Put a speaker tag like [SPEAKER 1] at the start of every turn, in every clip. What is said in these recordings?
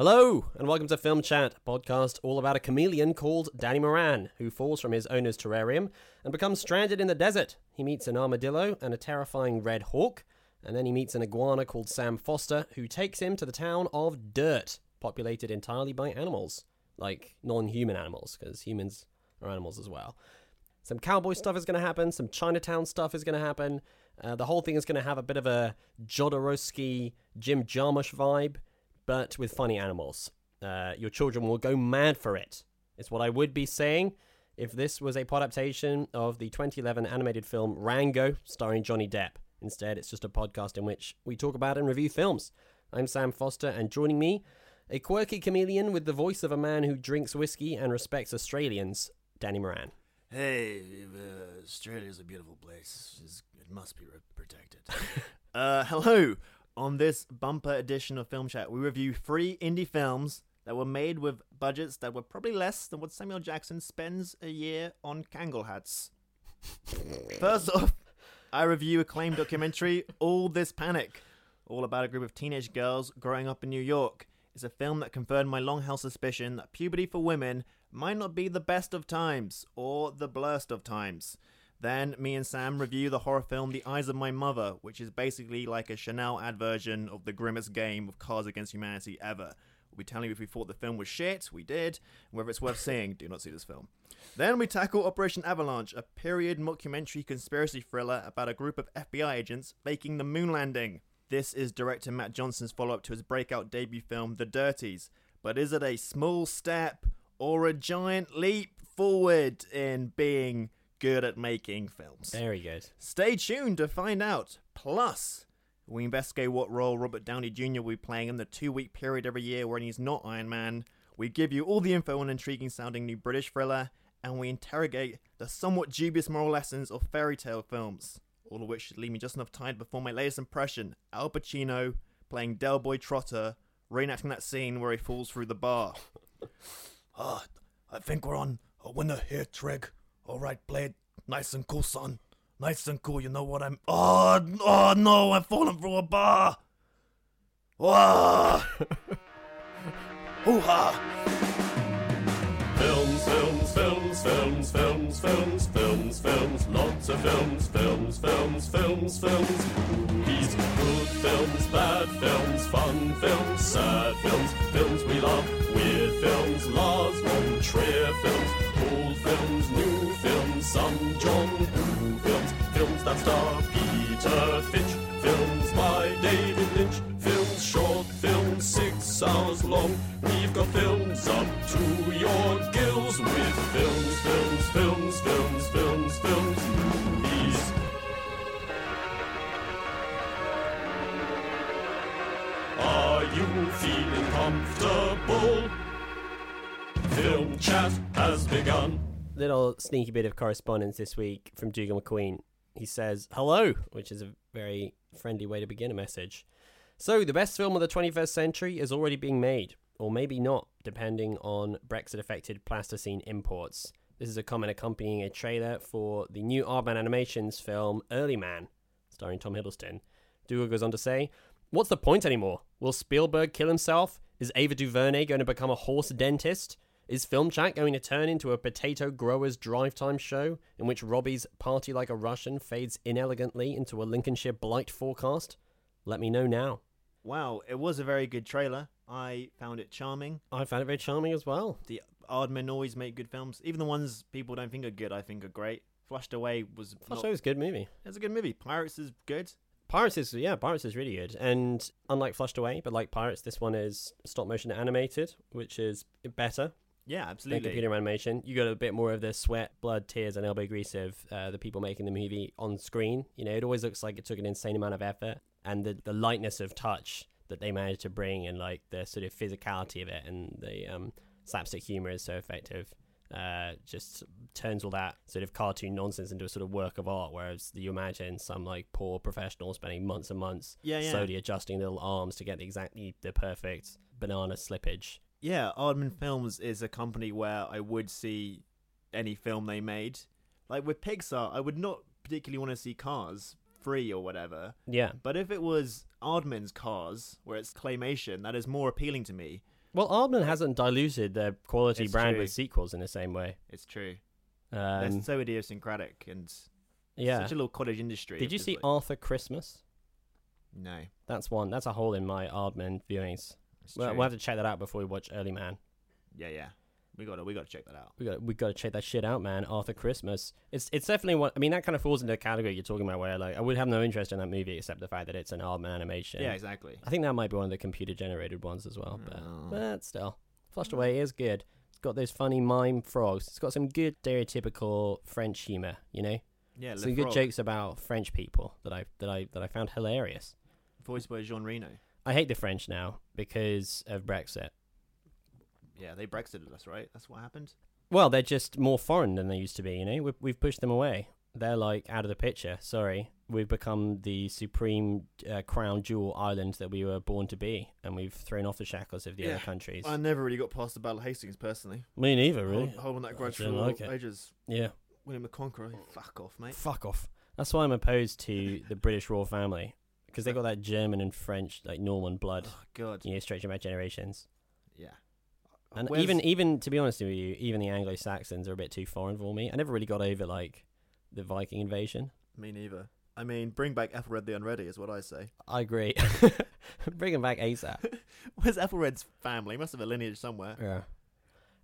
[SPEAKER 1] Hello, and welcome to Film Chat, a podcast all about a chameleon called Danny Moran, who falls from his owner's terrarium and becomes stranded in the desert. He meets an armadillo and a terrifying red hawk, and then he meets an iguana called Sam Foster, who takes him to the town of Dirt, populated entirely by animals. Like non human animals, because humans are animals as well. Some cowboy stuff is going to happen, some Chinatown stuff is going to happen. Uh, the whole thing is going to have a bit of a Jodorowsky, Jim Jarmusch vibe, but with funny animals. Uh, your children will go mad for it. It's what I would be saying if this was a pod adaptation of the 2011 animated film Rango, starring Johnny Depp. Instead, it's just a podcast in which we talk about and review films. I'm Sam Foster, and joining me, a quirky chameleon with the voice of a man who drinks whiskey and respects Australians, Danny Moran.
[SPEAKER 2] Hey, uh, Australia's a beautiful place. It's, it must be re- protected. uh, hello. On this bumper edition of Film Chat, we review three indie films that were made with budgets that were probably less than what Samuel Jackson spends a year on Kangol hats. First off, I review acclaimed documentary All This Panic, all about a group of teenage girls growing up in New York. It's a film that confirmed my long held suspicion that puberty for women might not be the best of times or the blurst of times. Then me and Sam review the horror film The Eyes of My Mother, which is basically like a Chanel ad version of the grimmest game of Cards Against Humanity ever. We'll be telling you if we thought the film was shit, we did, and whether it's worth seeing, do not see this film. Then we tackle Operation Avalanche, a period mockumentary conspiracy thriller about a group of FBI agents faking the moon landing. This is director Matt Johnson's follow up to his breakout debut film, The Dirties. But is it a small step or a giant leap forward in being good at making films?
[SPEAKER 1] Very good.
[SPEAKER 2] Stay tuned to find out. Plus, we investigate what role Robert Downey Jr. will be playing in the two week period every year when he's not Iron Man. We give you all the info on intriguing sounding new British thriller, and we interrogate the somewhat dubious moral lessons of fairy tale films. All of which should leave me just enough time before my latest impression Al Pacino playing Del Boy Trotter, reenacting that scene where he falls through the bar. Ah, I think we're on a winner here, Trig. Alright, play it nice and cool, son. Nice and cool, you know what I'm. Oh, oh no, I'm falling through a bar! Wah! Hoo ha!
[SPEAKER 3] Films, films, films, films, films, films, films, films, lots of films, films, films, films, films. Movies, good films, bad films, fun films, sad films, films we love, weird films, Lars von Trier films, old films, new films, some John Woo films, films that star Peter Finch, films by David Lynch, films short, films six hours long. We've got films up to your gills with films, films, films, films, films, films, movies. Are you feeling comfortable? Film chat has begun.
[SPEAKER 1] Little sneaky bit of correspondence this week from Dougal McQueen. He says, Hello, which is a very friendly way to begin a message. So, the best film of the 21st century is already being made, or maybe not, depending on Brexit affected plasticine imports. This is a comment accompanying a trailer for the new Aardman Animations film Early Man, starring Tom Hiddleston. Dougal goes on to say, What's the point anymore? Will Spielberg kill himself? Is Ava DuVernay going to become a horse dentist? Is Film Chat going to turn into a potato grower's drive time show in which Robbie's Party Like a Russian fades inelegantly into a Lincolnshire blight forecast? Let me know now.
[SPEAKER 2] Wow, it was a very good trailer. I found it charming.
[SPEAKER 1] I found it very charming as well.
[SPEAKER 2] The Aardmen always make good films. Even the ones people don't think are good, I think are great. Flushed Away was
[SPEAKER 1] Flash
[SPEAKER 2] not,
[SPEAKER 1] Away was a good movie.
[SPEAKER 2] it's a good movie. Pirates is good.
[SPEAKER 1] Pirates is yeah, Pirates is really good, and unlike Flushed Away, but like Pirates, this one is stop motion animated, which is better
[SPEAKER 2] Yeah,
[SPEAKER 1] than
[SPEAKER 2] absolutely.
[SPEAKER 1] computer animation. You got a bit more of the sweat, blood, tears, and elbow grease of uh, the people making the movie on screen. You know, it always looks like it took an insane amount of effort, and the the lightness of touch that they managed to bring, and like the sort of physicality of it, and the um, slapstick humor is so effective. Uh, just turns all that sort of cartoon nonsense into a sort of work of art. Whereas you imagine some like poor professional spending months and months
[SPEAKER 2] Yeah, yeah.
[SPEAKER 1] slowly adjusting little arms to get the exactly the perfect banana slippage.
[SPEAKER 2] Yeah, Aardman Films is a company where I would see any film they made. Like with Pixar, I would not particularly want to see Cars free or whatever.
[SPEAKER 1] Yeah.
[SPEAKER 2] But if it was Aardman's Cars, where it's claymation, that is more appealing to me.
[SPEAKER 1] Well, Aardman hasn't diluted their quality
[SPEAKER 2] It's
[SPEAKER 1] brand
[SPEAKER 2] true.
[SPEAKER 1] with sequels in the same way.
[SPEAKER 2] It's true.
[SPEAKER 1] Um,
[SPEAKER 2] They're so idiosyncratic and
[SPEAKER 1] yeah.
[SPEAKER 2] such a little cottage industry.
[SPEAKER 1] Did
[SPEAKER 2] of
[SPEAKER 1] you
[SPEAKER 2] just
[SPEAKER 1] see
[SPEAKER 2] like-
[SPEAKER 1] Arthur Christmas?
[SPEAKER 2] No,
[SPEAKER 1] That's one. That's a hole in my Aardman viewings. Well, we'll have to check that out before we watch Early Man.
[SPEAKER 2] Yeah, yeah. We got to we got to check that out.
[SPEAKER 1] We got we got to check that shit out, man. Arthur Christmas. It's it's definitely one. I mean, that kind of falls into the category you're talking about, where like I would have no interest in that movie except the fact that it's an Aardman animation.
[SPEAKER 2] Yeah, exactly.
[SPEAKER 1] I think that might be one of the computer generated ones as well. But,
[SPEAKER 2] Oh.
[SPEAKER 1] but still, Flushed hmm. Away is good. It's got those funny mime frogs. It's got some good stereotypical French humor. You know,
[SPEAKER 2] Yeah,
[SPEAKER 1] some good
[SPEAKER 2] Frog,
[SPEAKER 1] jokes about French people that I that I that I found hilarious.
[SPEAKER 2] voiced by Jean Reno.
[SPEAKER 1] I hate the French now because of Brexit.
[SPEAKER 2] Yeah, they Brexited us, right? That's what happened.
[SPEAKER 1] Well, they're just more foreign than they used to be. You know, we've, we've pushed them away. They're like out of the picture. Sorry, we've become the supreme uh, crown jewel island that we were born to be, and we've thrown off the shackles of the
[SPEAKER 2] Yeah.
[SPEAKER 1] other countries.
[SPEAKER 2] I never really got past the Battle of Hastings personally.
[SPEAKER 1] Me neither, really.
[SPEAKER 2] Hold, holding that grudge for
[SPEAKER 1] like
[SPEAKER 2] ages.
[SPEAKER 1] Yeah.
[SPEAKER 2] William the Conqueror, fuck off, mate.
[SPEAKER 1] Fuck off. That's why I'm opposed to the British royal family because they got that German and French, like Norman blood,
[SPEAKER 2] Oh, God.
[SPEAKER 1] you know, stretching back generations.
[SPEAKER 2] Yeah.
[SPEAKER 1] And
[SPEAKER 2] Where's-
[SPEAKER 1] even, even to be honest with you, even the Anglo Saxons are a bit too foreign for me. I never really got over like the Viking invasion.
[SPEAKER 2] me neither. I mean, bring back Ethelred the Unready is what I say.
[SPEAKER 1] I agree. Bring him back ASAP.
[SPEAKER 2] Where's Ethelred's family? He must have a lineage somewhere.
[SPEAKER 1] Yeah.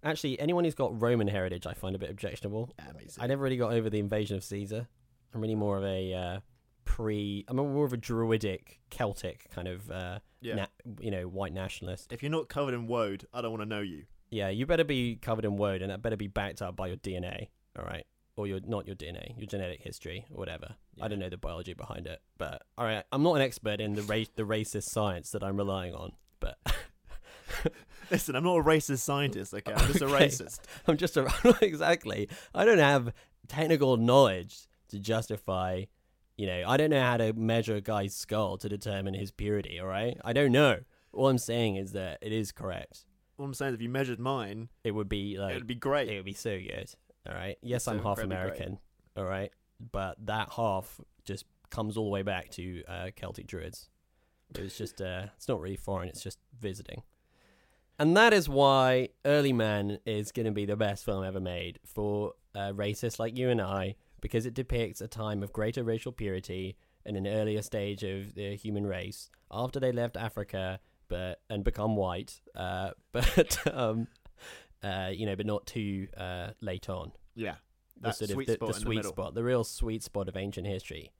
[SPEAKER 1] Actually, anyone who's got Roman heritage, I find a bit objectionable.
[SPEAKER 2] Yeah.
[SPEAKER 1] I never really got over the invasion of Caesar. I'm really more of a uh, pre. I'm more of a druidic Celtic kind of, uh,
[SPEAKER 2] yeah.
[SPEAKER 1] na- you know, white nationalist.
[SPEAKER 2] If you're not covered in woad, I don't want to know you.
[SPEAKER 1] Yeah, you better be covered in woad, and that better be backed up by your DNA. All right, or your not your DNA, your genetic history, or whatever. I don't know the biology behind it, but all right, I'm not an expert in the race, the racist science that I'm relying on, but
[SPEAKER 2] Listen, I'm not a racist scientist, okay? I'm just a racist.
[SPEAKER 1] I'm just a exactly. I don't have technical knowledge to justify. You know, I don't know how to measure a guy's skull to determine his purity. All right, I don't know. All I'm saying is that it is correct.
[SPEAKER 2] All I'm saying is if you measured mine,
[SPEAKER 1] It would be like
[SPEAKER 2] it would be great.
[SPEAKER 1] it would be so good. All right. Yes, I'm half
[SPEAKER 2] incredibly great.
[SPEAKER 1] American. All right, but that half just comes all the way back to uh, Celtic druids. It's just uh, it's not really foreign. It's just visiting. And that is why Early Man is going to be the best film ever made for uh, racists like you and I, because it depicts a time of greater racial purity in an earlier stage of the human race after they left Africa, but and become white, uh, but um, uh, you know, but not too uh, late on.
[SPEAKER 2] yeah.
[SPEAKER 1] The
[SPEAKER 2] That
[SPEAKER 1] sort of
[SPEAKER 2] sweet
[SPEAKER 1] the,
[SPEAKER 2] spot
[SPEAKER 1] the
[SPEAKER 2] the
[SPEAKER 1] sweet
[SPEAKER 2] middle.
[SPEAKER 1] spot, the real sweet spot of ancient history.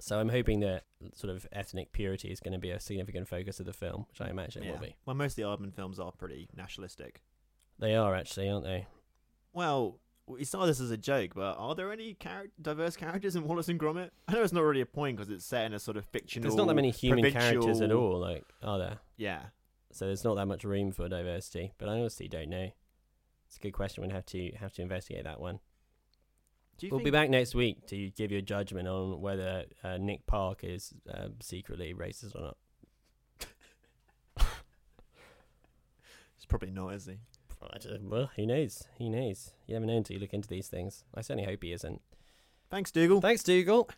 [SPEAKER 1] So I'm hoping that sort of ethnic purity is going to be a significant focus of the film, which I imagine it
[SPEAKER 2] Yeah.
[SPEAKER 1] will be.
[SPEAKER 2] Well, most of the Aardman films are pretty nationalistic.
[SPEAKER 1] They are actually, aren't they?
[SPEAKER 2] Well, we started this as a joke, but are there any char- diverse characters in Wallace and Gromit? I know it's not really a point because it's set in a sort of fictional.
[SPEAKER 1] There's not that many human characters at all, like are there?
[SPEAKER 2] Yeah.
[SPEAKER 1] So there's not that much room for diversity. But I honestly don't know. It's a good question. We'll have to have to investigate that one. We'll
[SPEAKER 2] think
[SPEAKER 1] be back next week to give you a judgment on whether uh, Nick Park is uh, secretly racist or not.
[SPEAKER 2] It's probably not, is he?
[SPEAKER 1] I just- well, who knows? Who knows? You never know until you look into these things. I certainly hope he isn't.
[SPEAKER 2] Thanks, Dougal.
[SPEAKER 1] Thanks, Dougal.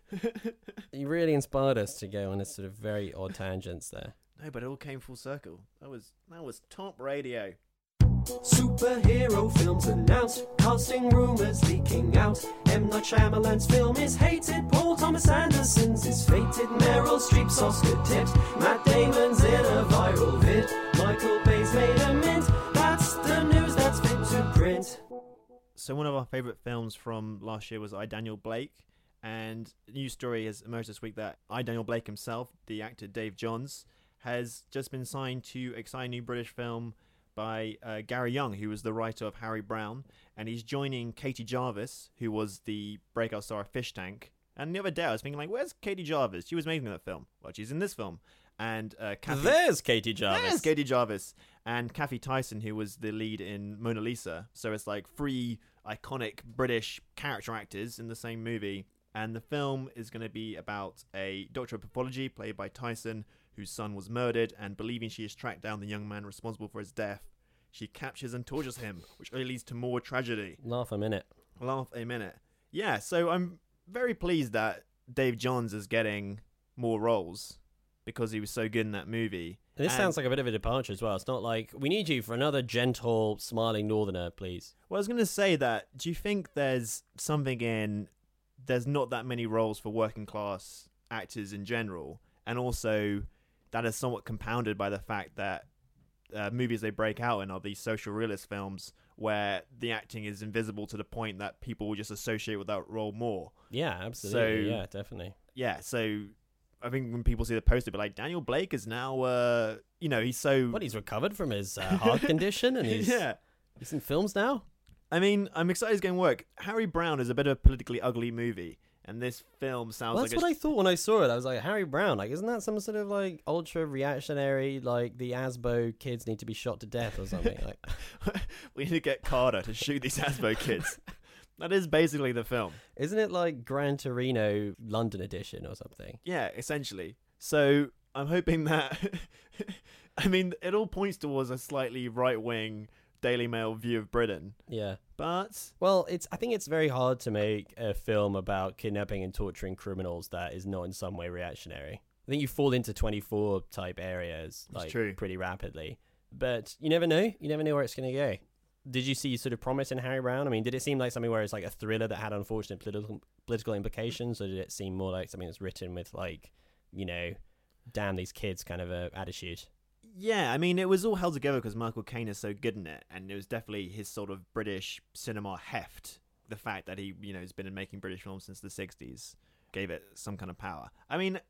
[SPEAKER 1] you really inspired us to go on a sort of very odd tangents there.
[SPEAKER 2] no, but it all came full circle. That was that was top radio.
[SPEAKER 4] Superhero films announced, casting rumors leaking out. M. Night Shyamalan's film is hated, Paul Thomas Anderson's is fated, Meryl Streep's Oscar tipped, Matt Damon's in a viral vid, Michael Bay's made a mint.
[SPEAKER 2] So one of our favorite films from last year was I Daniel Blake, and a news story has emerged this week that I Daniel Blake himself, the actor Dave Johns, has just been signed to exciting new British film by uh, Gary Young, who was the writer of Harry Brown, and he's joining Katie Jarvis, who was the breakout star of Fish Tank. And the other day I was thinking, like, where's Katie Jarvis? She was making that film. Well, she's in this film. And uh, Kathy,
[SPEAKER 1] There's Katie Jarvis.
[SPEAKER 2] there's Katie Jarvis and Kathy Tyson, who was the lead in Mona Lisa. So it's like three iconic British character actors in the same movie. And the film is going to be about a doctor of pathology played by Tyson, whose son was murdered, and believing she has tracked down the young man responsible for his death, she captures and tortures him, which only leads to more tragedy.
[SPEAKER 1] Laugh a minute.
[SPEAKER 2] Laugh a minute. Yeah, so I'm very pleased that Dave Johns is getting more roles because he was so good in that movie.
[SPEAKER 1] This
[SPEAKER 2] And-
[SPEAKER 1] sounds like a bit of a departure as well. It's not like we need you for another gentle, smiling northerner, please.
[SPEAKER 2] Well, I was going to say that. Do you think there's something in there's not that many roles for working class actors in general, and also that is somewhat compounded by the fact that uh, movies they break out in are these social realist films where the acting is invisible to the point that people will just associate with that role more.
[SPEAKER 1] Yeah, absolutely.
[SPEAKER 2] So-
[SPEAKER 1] yeah, definitely.
[SPEAKER 2] Yeah, so I think when people see the poster, be like Daniel Blake is now, uh, you know, he's so
[SPEAKER 1] What, he's recovered from his uh, heart condition and he's,
[SPEAKER 2] yeah.
[SPEAKER 1] he's in films now?
[SPEAKER 2] I mean, I'm excited it's going to work. Harry Brown is a bit of a politically ugly movie, and this film sounds
[SPEAKER 1] Well,
[SPEAKER 2] like
[SPEAKER 1] that's
[SPEAKER 2] a
[SPEAKER 1] what I thought when I saw it. I was like, Harry Brown, like, isn't that some sort of like ultra reactionary, like the Asbo kids need to be shot to death or something? like,
[SPEAKER 2] we need to get Carter to shoot these Asbo kids. That is basically the film.
[SPEAKER 1] isn't it like Gran Torino London edition or something?
[SPEAKER 2] Yeah, essentially. So I'm hoping that. I mean, it all points towards a slightly right wing Daily Mail view of Britain,
[SPEAKER 1] Yeah.
[SPEAKER 2] but
[SPEAKER 1] Well, it's. I think it's very hard to make a film about kidnapping and torturing criminals that is not in some way reactionary. I think you fall into 24 type areas like
[SPEAKER 2] true.
[SPEAKER 1] pretty rapidly, but you never know. You never know where it's going to go. Did you see sort of promise in Harry Brown? I mean, did it seem like something where it's like a thriller that had unfortunate political political implications, or did it seem more like something that's written with like, you know, damn these kids kind of a attitude?
[SPEAKER 2] yeah, I mean, it was all held together because Michael Caine is so good in it, and it was definitely his sort of British cinema heft. The fact that he, you know, has been in making British films since the '60s gave it some kind of power. I mean,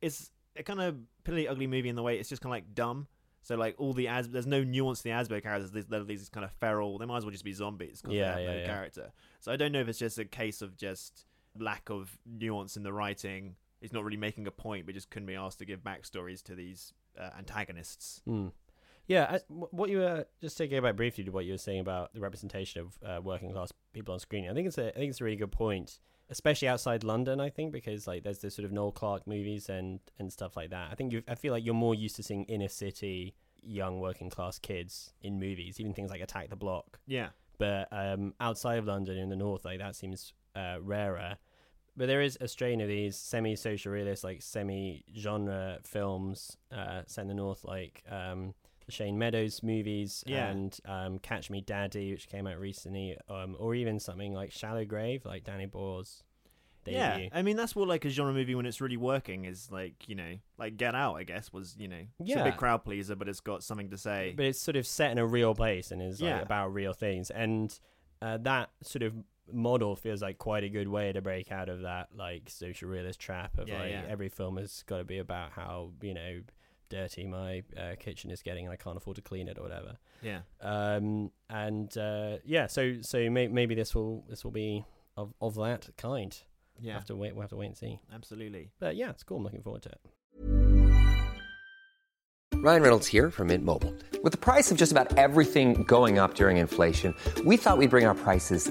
[SPEAKER 2] it's a kind of pretty ugly movie in the way it's just kind of like dumb. So like all the as there's no nuance to the Asbo characters. There's, these kind of feral. They might as well just be zombies because
[SPEAKER 1] Yeah,
[SPEAKER 2] they have
[SPEAKER 1] yeah,
[SPEAKER 2] no
[SPEAKER 1] yeah.
[SPEAKER 2] character. So I don't know if it's just a case of just lack of nuance in the writing. It's not really making a point, but just couldn't be asked to give backstories to these uh, antagonists.
[SPEAKER 1] Mm. Yeah, I, what you were just taking about briefly to what you were saying about the representation of uh, working class people on screen. I think it's a I think it's a really good point, especially outside London. I think because like there's this sort of Noel Clarke movies and and stuff like that. I think you I feel like you're more used to seeing inner city young working class kids in movies, even things like Attack the Block.
[SPEAKER 2] Yeah,
[SPEAKER 1] But um, outside of London in the north, like that seems uh, rarer. But there is a strain of these semi-social realist, like semi-genre films uh, set in the north, like um, the Shane Meadows movies
[SPEAKER 2] Yeah.
[SPEAKER 1] and um, Catch Me Daddy, which came out recently, um, or even something like Shallow Grave, like Danny Boyle's debut.
[SPEAKER 2] yeah. I mean, that's what like a genre movie when it's really working is like you know, like Get Out. I guess was you know, it's a big crowd pleaser, but it's got something to say.
[SPEAKER 1] but it's sort of set in a real place and is like
[SPEAKER 2] Yeah.
[SPEAKER 1] about real things and uh, that sort of model feels like quite a good way to break out of that like social realist trap of
[SPEAKER 2] Yeah,
[SPEAKER 1] like
[SPEAKER 2] yeah.
[SPEAKER 1] every film has got to be about how you know dirty my uh, kitchen is getting and I can't afford to clean it or whatever.
[SPEAKER 2] Yeah,
[SPEAKER 1] um and uh yeah so so may- maybe this will this will be of of that kind. We'll
[SPEAKER 2] yeah,
[SPEAKER 1] have to wait we'll have to wait and see.
[SPEAKER 2] Absolutely.
[SPEAKER 1] but yeah it's cool. I'm looking forward to it.
[SPEAKER 5] Ryan Reynolds here from Mint Mobile. With the price of just about everything going up during inflation, we thought we'd bring our prices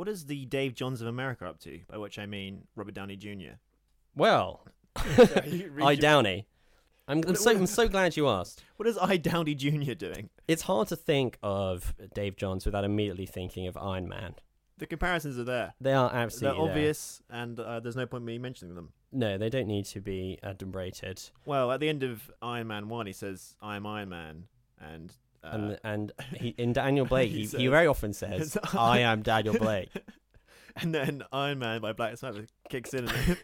[SPEAKER 2] What is the Dave Johns of America up to? By which I mean Robert Downey Jr.
[SPEAKER 1] Well, I Downey. I'm, I'm so I'm so glad you asked.
[SPEAKER 2] What is I Downey Jr. doing?
[SPEAKER 1] It's hard to think of Dave Johns without immediately thinking of Iron Man.
[SPEAKER 2] The comparisons are there.
[SPEAKER 1] They are absolutely They're there.
[SPEAKER 2] obvious, and uh, there's no point me mentioning them.
[SPEAKER 1] No, they don't need to be adumbrated.
[SPEAKER 2] Well, at the end of Iron Man one, he says, "I'm Iron Man," and
[SPEAKER 1] and and he, in Daniel Blake,
[SPEAKER 2] he
[SPEAKER 1] he, he very often says, "I am Daniel Blake."
[SPEAKER 2] and then Iron Man by Black Sabbath kicks in. And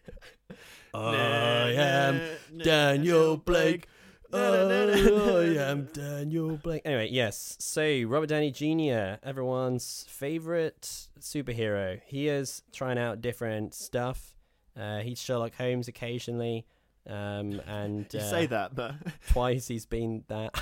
[SPEAKER 1] I am Daniel Blake. I am Daniel Blake. Anyway, yes. So Robert Downey Jr., everyone's favorite superhero. He is trying out different stuff. Uh, he's Sherlock Holmes occasionally, um, and
[SPEAKER 2] You
[SPEAKER 1] uh,
[SPEAKER 2] say that, but
[SPEAKER 1] twice he's been that.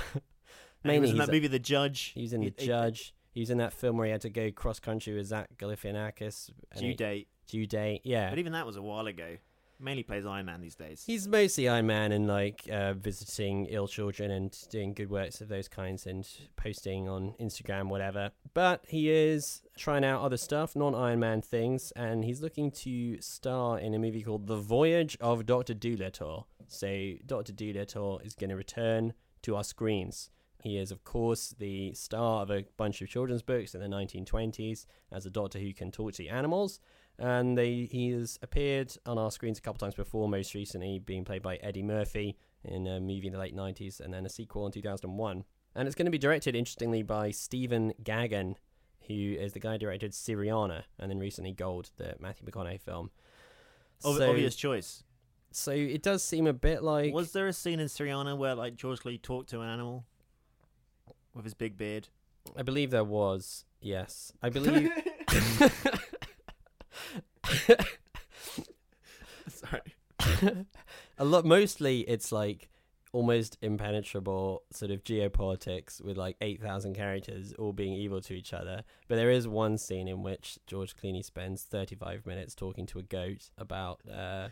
[SPEAKER 2] He
[SPEAKER 1] Mainly,
[SPEAKER 2] was in that movie, The Judge.
[SPEAKER 1] He was in The
[SPEAKER 2] he-
[SPEAKER 1] Judge. He was in that film where he had to go cross country with Zach Galifianakis.
[SPEAKER 2] Due
[SPEAKER 1] he-
[SPEAKER 2] date.
[SPEAKER 1] Due date, yeah.
[SPEAKER 2] But even that was a while ago. Mainly plays Iron Man these days.
[SPEAKER 1] He's mostly Iron Man and like uh, visiting ill children and doing good works of those kinds and posting on Instagram, whatever. But he is trying out other stuff, non Iron Man things, and he's looking to star in a movie called The Voyage of Doctor Dolittle. So Doctor Dolittle is going to return to our screens. He is, of course, the star of a bunch of children's books in the 1920s as a doctor who can talk to animals. And they, he has appeared on our screens a couple times before, most recently being played by Eddie Murphy in a movie in the late 90s and then a sequel in 2001. And it's going to be directed, interestingly, by Stephen Gaghan, who is the guy who directed Syriana and then recently Gold, the Matthew McConaughey film.
[SPEAKER 2] Ob-
[SPEAKER 1] So-
[SPEAKER 2] obvious choice.
[SPEAKER 1] So it does seem a bit like.
[SPEAKER 2] Was there a scene in Syriana where like George Lee talked to an animal with his big beard?
[SPEAKER 1] I believe there was. Yes, I believe.
[SPEAKER 2] Sorry.
[SPEAKER 1] a lot. Mostly, it's like almost impenetrable sort of geopolitics with like eight thousand characters all being evil to each other. But there is one scene in which George Clooney spends thirty-five minutes talking to a goat about uh,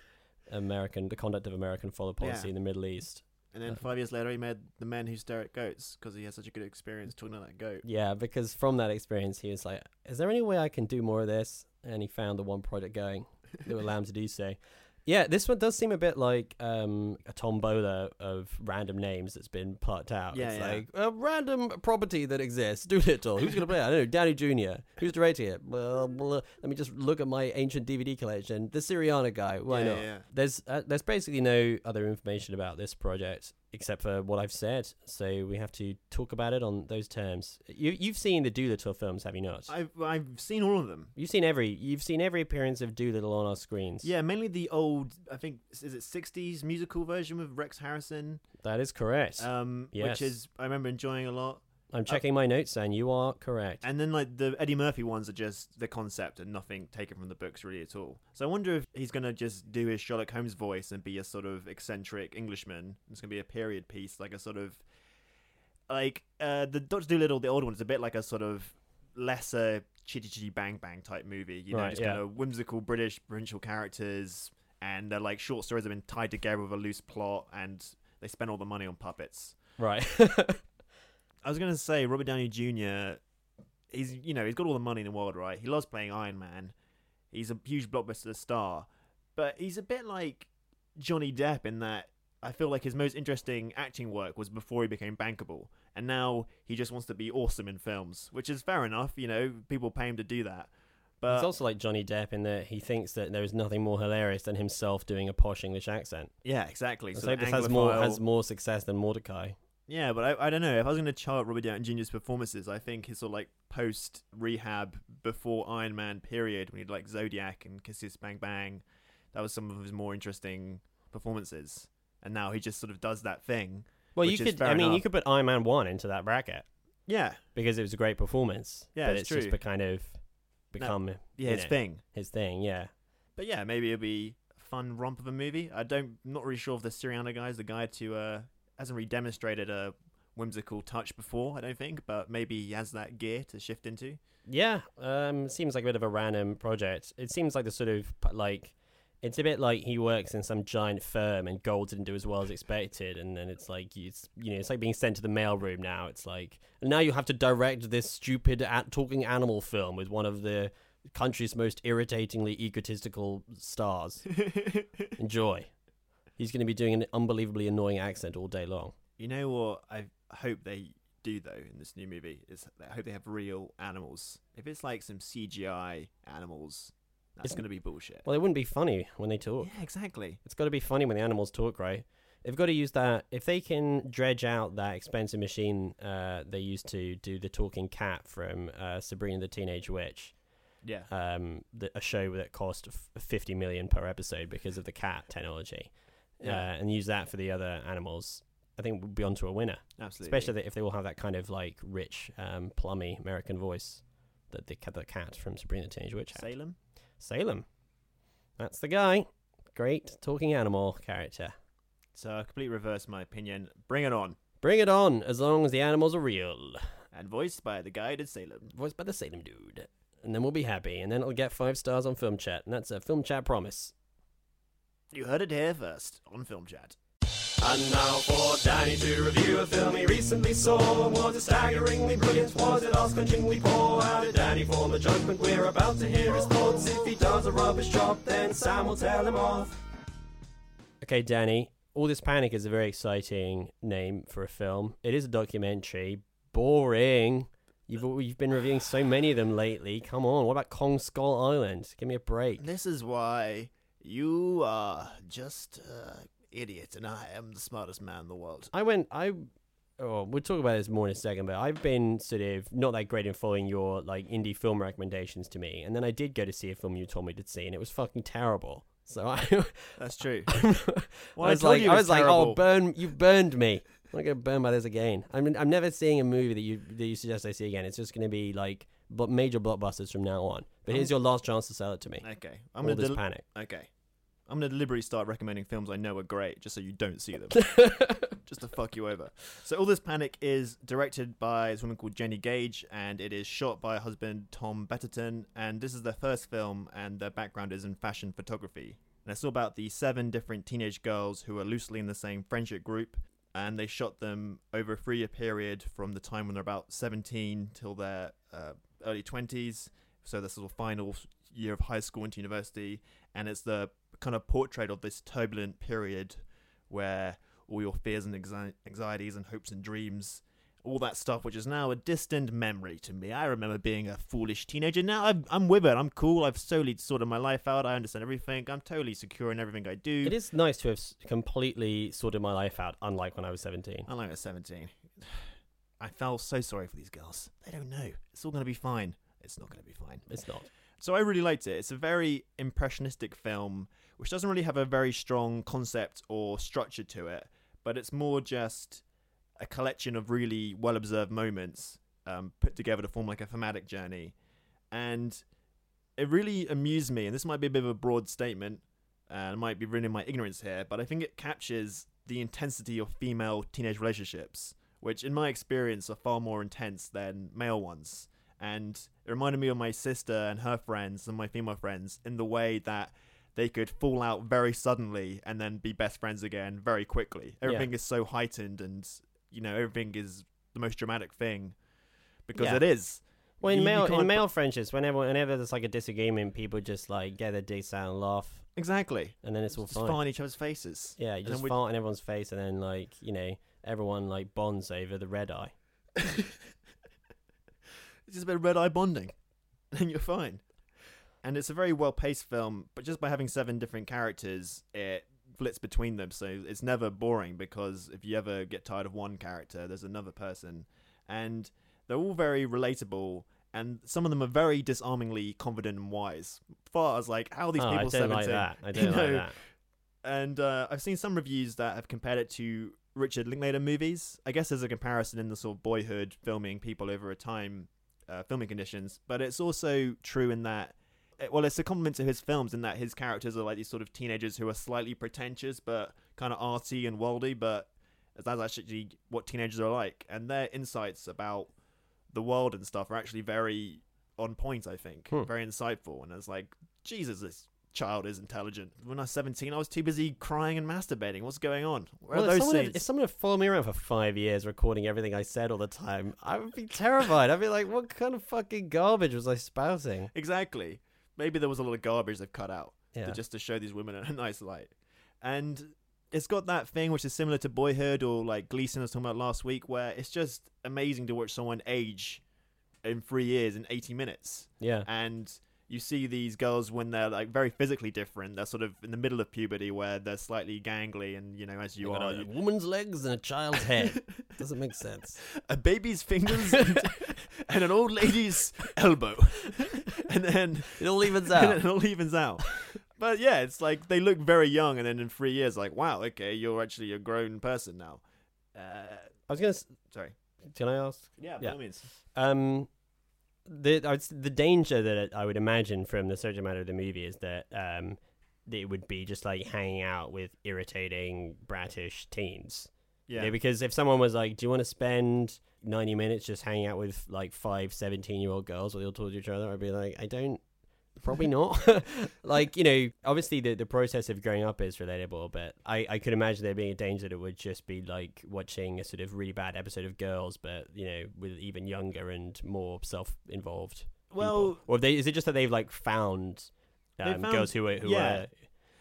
[SPEAKER 1] American the conduct of American foreign policy
[SPEAKER 2] Yeah.
[SPEAKER 1] in the Middle East.
[SPEAKER 2] And then five years later, he made The Men Who Stare at Goats because he had such a good experience talking to that goat.
[SPEAKER 1] Yeah, because from that experience, he was like, "Is there any way I can do more of this?" And he found the one project going that would allow him to do so. Yeah, this one does seem a bit like um, a tombola of random names that's been plucked out.
[SPEAKER 2] Yeah,
[SPEAKER 1] it's
[SPEAKER 2] yeah.
[SPEAKER 1] like a random property that exists. Dolittle. Who's going to play it? I don't know. Downey Jr. Who's directing it? Blah, blah. Let me just look at my ancient DVD collection. The Syriana guy. Why
[SPEAKER 2] Yeah,
[SPEAKER 1] not?
[SPEAKER 2] yeah.
[SPEAKER 1] There's uh, there's basically no other information about this project except for what I've said. So we have to talk about it on those terms. You you've seen the Dolittle films, have you not?
[SPEAKER 2] I've I've seen all of them.
[SPEAKER 1] You've seen every you've seen every appearance of Dolittle on our screens.
[SPEAKER 2] Yeah, mainly the old. I think is it '60s musical version with Rex Harrison.
[SPEAKER 1] that is correct.
[SPEAKER 2] Um,
[SPEAKER 1] Yes.
[SPEAKER 2] which is I remember enjoying a lot.
[SPEAKER 1] I'm checking my notes, and you are correct.
[SPEAKER 2] And then like the Eddie Murphy ones are just the concept and nothing taken from the books really at all. So I wonder if he's gonna just do his Sherlock Holmes voice and be a sort of eccentric Englishman. It's gonna be a period piece, like a sort of like uh the Doctor Dolittle, the old one, is a bit like a sort of lesser chitty chitty bang bang type movie. You know,
[SPEAKER 1] Right,
[SPEAKER 2] just
[SPEAKER 1] yeah.
[SPEAKER 2] kind of whimsical British provincial characters, and they're like short stories have been tied together with a loose plot, and they spend all the money on puppets.
[SPEAKER 1] right.
[SPEAKER 2] I was gonna say Robert Downey Jr. He's you know he's got all the money in the world, right? He loves playing Iron Man. He's a huge blockbuster star, but he's a bit like Johnny Depp in that I feel like his most interesting acting work was before he became bankable, and now he just wants to be awesome in films, which is fair enough. You know, people pay him to do that. But
[SPEAKER 1] It's also like Johnny Depp in that he thinks that there is nothing more hilarious than himself doing a posh English accent.
[SPEAKER 2] yeah, exactly. So
[SPEAKER 1] hope this has more has more success than Mortdecai.
[SPEAKER 2] Yeah, but I, I don't know. If I was going to chart Robert Downey Jr.'s performances, I think his sort of like post rehab before Iron Man period, when he did like Zodiac and Kiss Kiss Bang Bang, that was some of his more interesting performances. And now he just sort of does that thing.
[SPEAKER 1] Well, you could. I mean, you could put Iron Man one into that bracket
[SPEAKER 2] Yeah,
[SPEAKER 1] because it was a great performance.
[SPEAKER 2] Yeah,
[SPEAKER 1] but
[SPEAKER 2] it's
[SPEAKER 1] it's, just kind of become
[SPEAKER 2] yeah, his
[SPEAKER 1] know,
[SPEAKER 2] thing.
[SPEAKER 1] His thing, yeah.
[SPEAKER 2] But yeah, maybe it'll be a fun romp of a movie. I don't, not really sure if the Syriana guy is the guy to uh hasn't really demonstrated a whimsical touch before. I don't think, but maybe he has that gear to shift into.
[SPEAKER 1] Yeah, um, seems like a bit of a random project. It seems like the sort of like it's a bit like he works in some giant firm and gold didn't do as well as expected, and then it's like it's you know it's like being sent to the mailroom now. It's like now you have to direct this stupid at talking animal film with one of the country's most irritatingly egotistical stars. Enjoy. He's going to be doing an unbelievably annoying accent all day long.
[SPEAKER 2] You know what I hope they do though in this new movie is I hope they have real animals. If it's like some CGI animals, that's
[SPEAKER 1] It's-
[SPEAKER 2] going to be bullshit.
[SPEAKER 1] Well, it wouldn't be funny when they talk.
[SPEAKER 2] yeah, exactly.
[SPEAKER 1] It's got to be funny when the animals talk, right? They've got to use that. If they can dredge out that expensive machine uh, they used to do the talking cat from uh, Sabrina the Teenage Witch,
[SPEAKER 2] Yeah.
[SPEAKER 1] um, the, a show that cost f- 50 million per episode because of the cat technology,
[SPEAKER 2] Yeah.
[SPEAKER 1] uh, and use that for the other animals, I think we'll be onto a winner.
[SPEAKER 2] Absolutely.
[SPEAKER 1] Especially if they all have that kind of like rich, um, plummy American voice that the, cat- the cat from Sabrina the Teenage Witch had.
[SPEAKER 2] Salem.
[SPEAKER 1] Salem. That's the guy. Great talking animal character.
[SPEAKER 2] So I completely reverse my opinion. Bring it on.
[SPEAKER 1] Bring it on, as long as the animals are real.
[SPEAKER 2] And voiced by the guy in Salem.
[SPEAKER 1] Voiced by the Salem dude. And then we'll be happy, and then it'll get five stars on Film Chat, and that's a Film Chat promise.
[SPEAKER 2] You heard it here first on Film Chat.
[SPEAKER 4] And now for Danny to review a film he recently saw. Was it staggeringly brilliant? Was it ass-clenchingly poor? How did Danny form a judgment? We're about to hear his thoughts. If he does a rubbish job, then Sam will tell him off.
[SPEAKER 1] Okay, Danny, All This Panic is a very exciting name for a film. It is a documentary. Boring. You've, you've been reviewing so many of them lately. Come on, what about Kong Skull Island? Give me a break.
[SPEAKER 2] This is why you are just uh, idiot, and I am the smartest man in the world.
[SPEAKER 1] I went. I. Oh, we'll talk about this more in a second. But I've been sort of not that great in following your like indie film recommendations to me, and then I did go to see a film you told me to see, and it was fucking terrible. So I,
[SPEAKER 2] That's true.
[SPEAKER 1] I
[SPEAKER 2] Well, I
[SPEAKER 1] was
[SPEAKER 2] told
[SPEAKER 1] like, I
[SPEAKER 2] was
[SPEAKER 1] like, oh, burn! You've burned me. I'm not gonna burn by this again. I'm I'm never seeing a movie that you that you suggest I see again. It's just gonna be like but major blockbusters from now on. But here's your last chance to sell it to me.
[SPEAKER 2] Okay, I'm
[SPEAKER 1] All
[SPEAKER 2] gonna
[SPEAKER 1] this
[SPEAKER 2] del-
[SPEAKER 1] panic.
[SPEAKER 2] Okay, I'm gonna deliberately start recommending films I know are great, just so you don't see them, just to fuck you over. So, all this panic is directed by this woman called Jenny Gage, and it is shot by her husband Tom Betterton. And this is their first film, and their background is in fashion photography. And it's all about the seven different teenage girls who are loosely in the same friendship group, and they shot them over a three-year period from the time when they're about 17 till their uh, early 20s. So this is the final year of high school into university, and it's the kind of portrait of this turbulent period where all your fears and anxi- anxieties and hopes and dreams, all that stuff, which is now a distant memory to me. I remember being a foolish teenager. Now I'm, I'm with it. I'm cool. I've slowly sorted my life out. I understand everything. I'm totally secure in everything I do.
[SPEAKER 1] It is nice to have completely sorted my life out, unlike when I was 17.
[SPEAKER 2] I'm at 17. I felt so sorry for these girls. They don't know. It's all going to be fine. It's not going to be fine.
[SPEAKER 1] It's not.
[SPEAKER 2] So I really liked it. It's a very impressionistic film, which doesn't really have a very strong concept or structure to it, but it's more just a collection of really well observed moments um, put together to form like a thematic journey. And it really amused me, and this might be a bit of a broad statement, and might be ruining my ignorance here, but I think it captures the intensity of female teenage relationships, which in my experience are far more intense than male ones. And it reminded me of my sister and her friends and my female friends in the way that they could fall out very suddenly and then be best friends again very quickly. Everything is so heightened and, you know, everything is the most dramatic thing because
[SPEAKER 1] Yeah.
[SPEAKER 2] it is.
[SPEAKER 1] Well, in
[SPEAKER 2] You- you
[SPEAKER 1] male in male friendships, whenever whenever there's like a disagreement, people just like get their dicks out and laugh,
[SPEAKER 2] Exactly.
[SPEAKER 1] and then it's all
[SPEAKER 2] Just
[SPEAKER 1] fine.
[SPEAKER 2] fart on each other's faces.
[SPEAKER 1] Yeah, you
[SPEAKER 2] And
[SPEAKER 1] just fart in everyone's face, and then like you know everyone like bonds over the red eye.
[SPEAKER 2] It's just a bit of red eye bonding, and you're fine. And it's a very well paced film, but just by having seven different characters, it flits between them, so it's never boring because if you ever get tired of one character, there's another person, and they're all very relatable. And some of them are very disarmingly confident and wise. Far as like how are these
[SPEAKER 1] oh,
[SPEAKER 2] people
[SPEAKER 1] I don't like that. I don't like
[SPEAKER 2] know,
[SPEAKER 1] that.
[SPEAKER 2] and uh, I've seen some reviews that have compared it to Richard Linklater movies. I guess there's a comparison in the sort of boyhood filming people over a time, uh, filming conditions, but it's also true in that. eh, Well, it's a compliment to his films in that his characters are like these sort of teenagers who are slightly pretentious but kind of arty and worldy, but that's actually what teenagers are like, and their insights about the world and stuff are actually very on point. I think
[SPEAKER 1] Hmm.
[SPEAKER 2] very insightful, and it's like Jesus, this child is intelligent. When I was 17, I was too busy crying and masturbating. What's going on? Where
[SPEAKER 1] Well,
[SPEAKER 2] are
[SPEAKER 1] if
[SPEAKER 2] those
[SPEAKER 1] someone, had, if someone had followed me around for five years recording everything I said all the time, I would be terrified. I'd be like, what kind of fucking garbage was I spouting?
[SPEAKER 2] Exactly. Maybe there was a lot of garbage they've cut out
[SPEAKER 1] Yeah.
[SPEAKER 2] to, just to show these women in a nice light. And it's got that thing which is similar to Boyhood or like Gleason I was talking about last week, where it's just amazing to watch someone age in three years in 80 minutes.
[SPEAKER 1] Yeah.
[SPEAKER 2] And you see these girls when they're like very physically different. They're sort of in the middle of puberty where they're slightly gangly and, you know, as you are.
[SPEAKER 1] a
[SPEAKER 2] you-
[SPEAKER 1] woman's legs and a child's head. Doesn't make sense.
[SPEAKER 2] a baby's fingers and, and an old lady's elbow. and then
[SPEAKER 1] It all evens out.
[SPEAKER 2] it all evens out. But yeah, it's like they look very young, and then in three years, like wow, okay, you're actually a grown person now. Uh,
[SPEAKER 1] I was gonna. s-
[SPEAKER 2] sorry.
[SPEAKER 1] Can I ask?
[SPEAKER 2] Yeah, by
[SPEAKER 1] Yeah.
[SPEAKER 2] all means.
[SPEAKER 1] Um, the I would, s- the danger that I would imagine from the subject matter of the movie is that um, it would be just like hanging out with irritating, bratish teens. You
[SPEAKER 2] Yeah.
[SPEAKER 1] know, because if someone was like, "Do you want to spend 90 minutes just hanging out with like five 17 year old girls while they all talk to each other?" I'd be like, "I don't." Probably not. like you know, obviously the the process of growing up is relatable, but I I could imagine there being a danger that it would just be like watching a sort of really bad episode of Girls, but you know, with even younger and more self involved.
[SPEAKER 2] Well,
[SPEAKER 1] or they is it just that they've like found, um,
[SPEAKER 2] found-
[SPEAKER 1] girls who are who
[SPEAKER 2] yeah.
[SPEAKER 1] are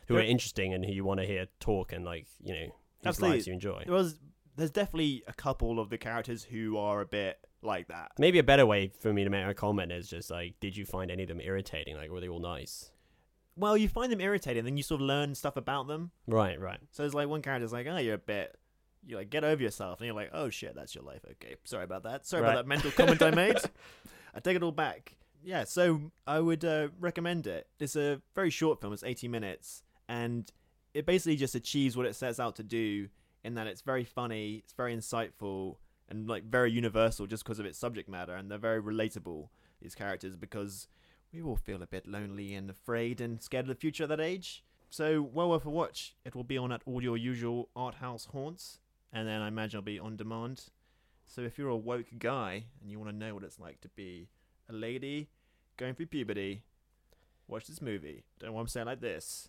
[SPEAKER 1] who are interesting and who you want to hear talk and like you know whose
[SPEAKER 2] Absolutely.
[SPEAKER 1] lives you enjoy.
[SPEAKER 2] there was there's definitely a couple of the characters who are a bit like that.
[SPEAKER 1] Maybe a better way for me to make a comment is just like, did you find any of them irritating? Like, were they all nice?
[SPEAKER 2] Well, you find them irritating, then you sort of learn stuff about them.
[SPEAKER 1] Right, right.
[SPEAKER 2] So there's like one character's like, oh, you're a bit. You like get over yourself, and you're like, oh shit, that's your life. Okay, sorry about that. Sorry
[SPEAKER 1] Right.
[SPEAKER 2] about that mental comment I made. I take it all back. Yeah, so I would uh, recommend it. It's a very short film. It's 80 minutes, and it basically just achieves what it sets out to do. In that it's very funny, it's very insightful, and like very universal, just because of its subject matter, and they're very relatable. These characters, because we all feel a bit lonely and afraid and scared of the future at that age. So well worth a watch. It will be on at all your usual art house haunts, and then I imagine it'll be on demand. So if you're a woke guy and you want to know what it's like to be a lady going through puberty, watch this movie. Don't I'm saying it like this.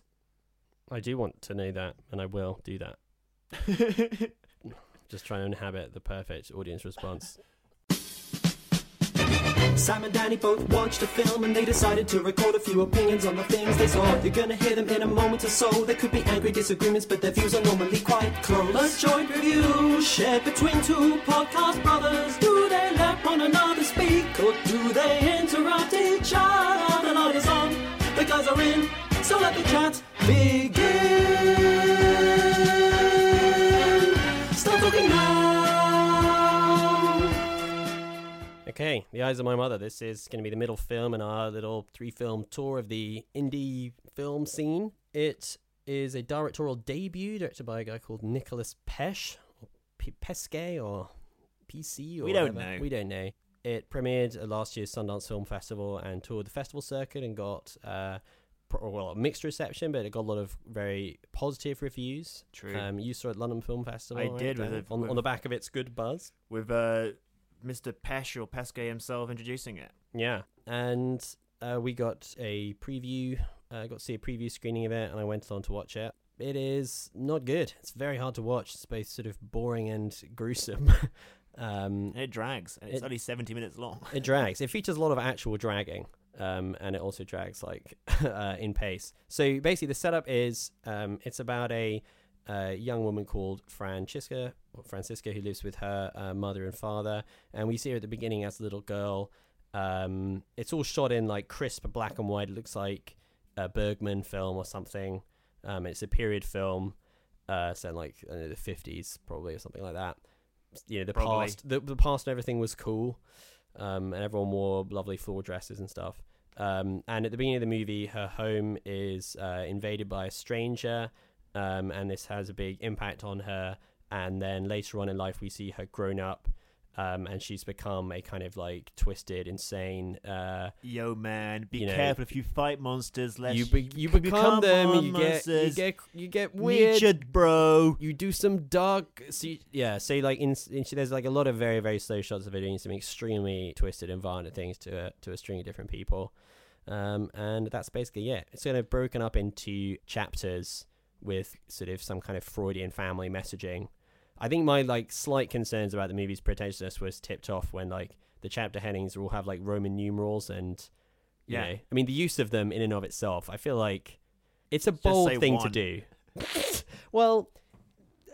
[SPEAKER 1] I do want to know that, and I will do that. Just trying to inhabit the perfect audience response.
[SPEAKER 4] Sam and Danny both watched the film and they decided to record a few opinions on the things they saw. You're gonna hear them in a moment or so. There could be angry disagreements, but their views are normally quite close. A joint review shared between two podcast brothers. Do they let one another speak or do they interrupt each other? The light is on, the guys are in, so let the chat begin.
[SPEAKER 1] Okay, The Eyes of My Mother. This is going to be the middle film in our little three film tour of the indie film scene. It is a directorial debut directed by a guy called Nicholas Pesh, or P- or PC, or
[SPEAKER 2] We don't
[SPEAKER 1] whatever.
[SPEAKER 2] know.
[SPEAKER 1] We don't know. It premiered at last year's Sundance Film Festival and toured the festival circuit and got, uh, well, a mixed reception, but it got a lot of very positive reviews.
[SPEAKER 2] True.
[SPEAKER 1] Um, you saw it at London Film Festival.
[SPEAKER 2] I
[SPEAKER 1] right,
[SPEAKER 2] did, with a-
[SPEAKER 1] on,
[SPEAKER 2] with-
[SPEAKER 1] on the back of its good buzz.
[SPEAKER 2] With uh, Mr. Pesh or Pesque himself introducing it.
[SPEAKER 1] Yeah, and uh, we got a preview. uh, got to see a preview screening of it, and I went on to watch it. It is not good. It's very hard to watch. It's both sort of boring and gruesome. um,
[SPEAKER 2] it drags, and it's
[SPEAKER 1] It-
[SPEAKER 2] only 70 minutes long.
[SPEAKER 1] it drags. It features a lot of actual dragging, um, and it also drags like uh, in pace. So basically, the setup is um, it's about a uh, young woman called Francisca, or Francisca, who lives with her uh, mother and father, and we see her at the beginning as a little girl. Um, it's all shot in like crisp black and white. It looks like a Bergman film or something. Um, it's a period film, uh, set in like I know, the fifties probably or something like that. You know, the
[SPEAKER 2] Probably.
[SPEAKER 1] past, the, the past and everything was cool, um, and everyone wore lovely floor dresses and stuff. Um, and at the beginning of the movie, her home is uh, invaded by a stranger, um, and this has a big impact on her. And then later on in life, we see her grown up, um, and she's become a kind of like twisted, insane. Uh,
[SPEAKER 2] Yo, man, be
[SPEAKER 1] You know,
[SPEAKER 2] careful if you fight monsters. Lest
[SPEAKER 1] you be- you
[SPEAKER 2] c-
[SPEAKER 1] become, them, you get you get you get weird.
[SPEAKER 2] Nietzsche, bro.
[SPEAKER 1] you do some dark see yeah say like in, in there's like a lot of very very slow shots of her doing some extremely twisted and violent things to a, to a string of different people Um, and that's basically it. It's kind of broken up into chapters with sort of some kind of Freudian family messaging. I think my like slight concerns about the movie's pretentiousness was tipped off when like the chapter headings will have like Roman numerals and you
[SPEAKER 2] Yeah.
[SPEAKER 1] know, I mean the use of them in and of itself. I feel like it's a bold thing to do. well,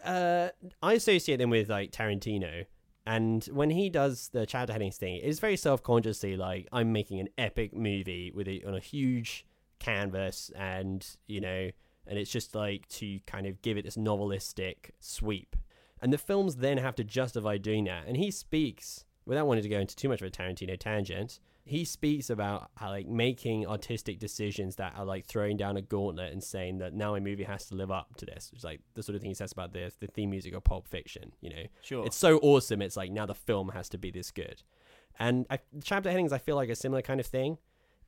[SPEAKER 1] uh, I associate them with like Tarantino, and when he does the chapter headings thing, it's very self-consciously like I'm making an epic movie with it on a huge canvas, and you know, and it's just like to kind of give it this novelistic sweep, and the films then have to justify doing that, and he speaks without wanting to go into too much of a Tarantino tangent. He speaks about how like making artistic decisions that are like throwing down a gauntlet and saying that now a movie has to live up to this. It's like the sort of thing he says about this, the theme music of Pulp Fiction. You know,
[SPEAKER 2] Sure.
[SPEAKER 1] it's so awesome. It's like now the film has to be this good. And I, chapter headings, I feel like a similar kind of thing.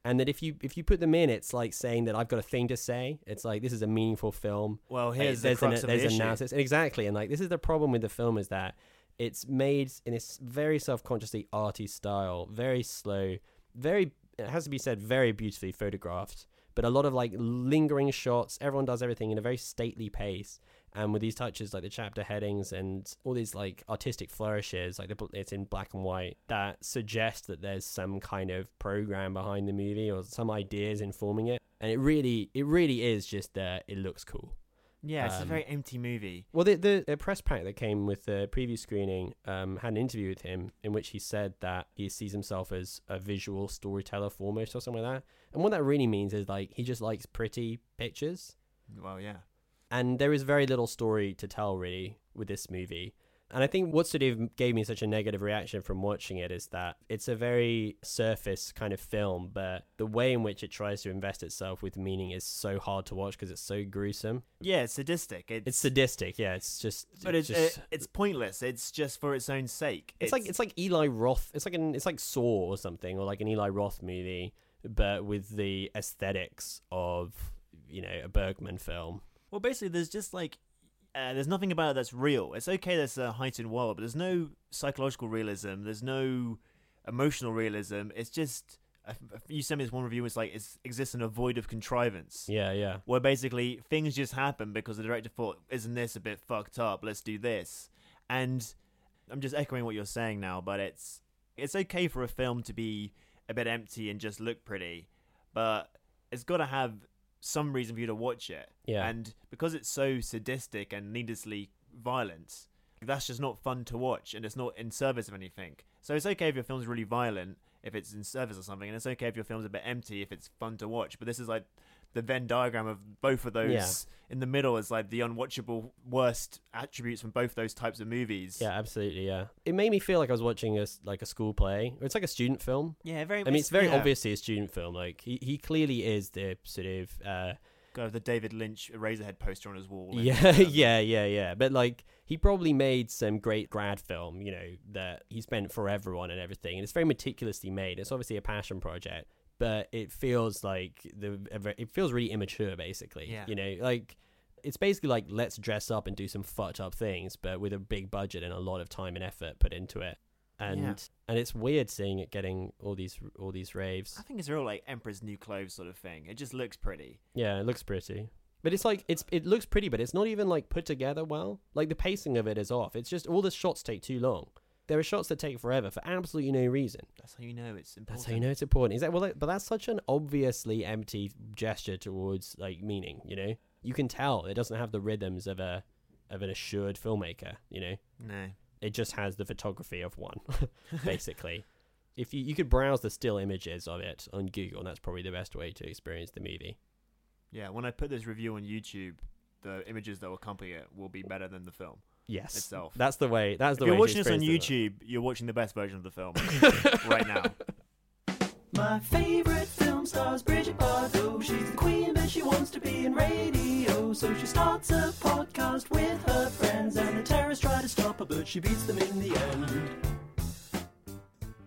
[SPEAKER 1] And that if you if you put them in, it's like saying that I've got a thing to say. It's like this is a meaningful film.
[SPEAKER 2] Well, here's the
[SPEAKER 1] there's
[SPEAKER 2] crux
[SPEAKER 1] an,
[SPEAKER 2] of
[SPEAKER 1] there's
[SPEAKER 2] the issue.
[SPEAKER 1] analysis exactly, and like this is the problem with the film is that it's made in this very self-consciously arty style, very slow, very it has to be said very beautifully photographed, but a lot of like lingering shots. Everyone does everything in a very stately pace, and with these touches like the chapter headings and all these like artistic flourishes, like the, it's in black and white that suggest that there's some kind of program behind the movie or some ideas informing it, and it really it really is just that it looks cool.
[SPEAKER 2] Yeah, it's a
[SPEAKER 1] Um,
[SPEAKER 2] very empty movie.
[SPEAKER 1] Well, the, the the press pack that came with the preview screening um, had an interview with him in which he said that he sees himself as a visual storyteller foremost or something like that. And what that really means is like he just likes pretty pictures,
[SPEAKER 2] Well, yeah.
[SPEAKER 1] And there is very little story to tell really with this movie. And I think what sort of gave me such a negative reaction from watching it is that it's a very surface kind of film, but the way in which it tries to invest itself with meaning is so hard to watch because it's so gruesome.
[SPEAKER 2] Yeah, it's sadistic. It's,
[SPEAKER 1] It's sadistic, yeah. It's just,
[SPEAKER 2] but it's
[SPEAKER 1] just,
[SPEAKER 2] it, it's pointless. It's just for its own sake.
[SPEAKER 1] It's, like it's like Eli Roth. It's like an it's like Saw or something, or like an Eli Roth movie, but with the aesthetics of you know a Bergman film.
[SPEAKER 2] Well, basically, there's just like uh, there's nothing about it that's real. It's okay there's a heightened world, but there's no psychological realism. There's no emotional realism. It's just uh, you sent me this one review. It's like it exists in a void of contrivance.
[SPEAKER 1] Yeah, yeah,
[SPEAKER 2] where basically things just happen because the director thought, "Isn't this a bit fucked up? Let's do this." And I'm just echoing what you're saying now, but it's it's okay for a film to be a bit empty and just look pretty, but it's got to have some reason for you to watch it.
[SPEAKER 1] Yeah.
[SPEAKER 2] And because it's so sadistic and needlessly violent, that's just not fun to watch, and it's not in service of anything. So it's okay if your film's really violent, if it's in service or something, and it's okay if your film's a bit empty, if it's fun to watch. But this is like the Venn diagram of both of those.
[SPEAKER 1] Yeah.
[SPEAKER 2] In the middle is like the unwatchable worst attributes from both those types of movies.
[SPEAKER 1] yeah, absolutely. Yeah, it made me feel like I was watching a s- like a school play. It's like a student film.
[SPEAKER 2] yeah, very. Much.
[SPEAKER 1] I mean, it's very
[SPEAKER 2] yeah.
[SPEAKER 1] obviously a student film. Like he, he clearly is the sort of uh,
[SPEAKER 2] Got the David Lynch Eraserhead poster on his wall.
[SPEAKER 1] Yeah,
[SPEAKER 2] um,
[SPEAKER 1] yeah, yeah, yeah. But like, he probably made some great grad film, you know, that he spent forever on and everything. And it's very meticulously made. It's obviously a passion project, but it feels like the it feels really immature, basically.
[SPEAKER 2] Yeah.
[SPEAKER 1] You know, like it's basically like let's dress up and do some fucked up things, but with a big budget and a lot of time and effort put into it. And
[SPEAKER 2] Yeah.
[SPEAKER 1] and it's weird seeing it getting all these all these raves.
[SPEAKER 2] I think it's a real like Emperor's New Clothes sort of thing. It just looks pretty.
[SPEAKER 1] Yeah, it looks pretty. But it's like it's it looks pretty, but it's not even like put together well. Like the pacing of it is off. It's just all the shots take too long. There are shots that take forever for absolutely no reason.
[SPEAKER 2] That's how you know it's important.
[SPEAKER 1] That's how you know it's important. Is that well? Like, but that's such an obviously empty gesture towards like meaning. You know, you can tell it doesn't have the rhythms of a of an assured filmmaker. You know,
[SPEAKER 2] No.
[SPEAKER 1] it just has the photography of one, basically. If you you could browse the still images of it on Google, and that's probably the best way to experience the movie.
[SPEAKER 2] Yeah, when I put this review on YouTube, the images that will accompany it will be better than the film.
[SPEAKER 1] Yes,
[SPEAKER 2] itself.
[SPEAKER 1] That's the way. That's the
[SPEAKER 2] if you're watching this on
[SPEAKER 1] experience it.
[SPEAKER 2] YouTube, you're watching the best version of the film right now.
[SPEAKER 4] My favorite film stars Bridget Bardot. She's the queen, but she wants to be in radio. So she starts a podcast with her friends, and the terrorists try to stop her, but she beats them in the end.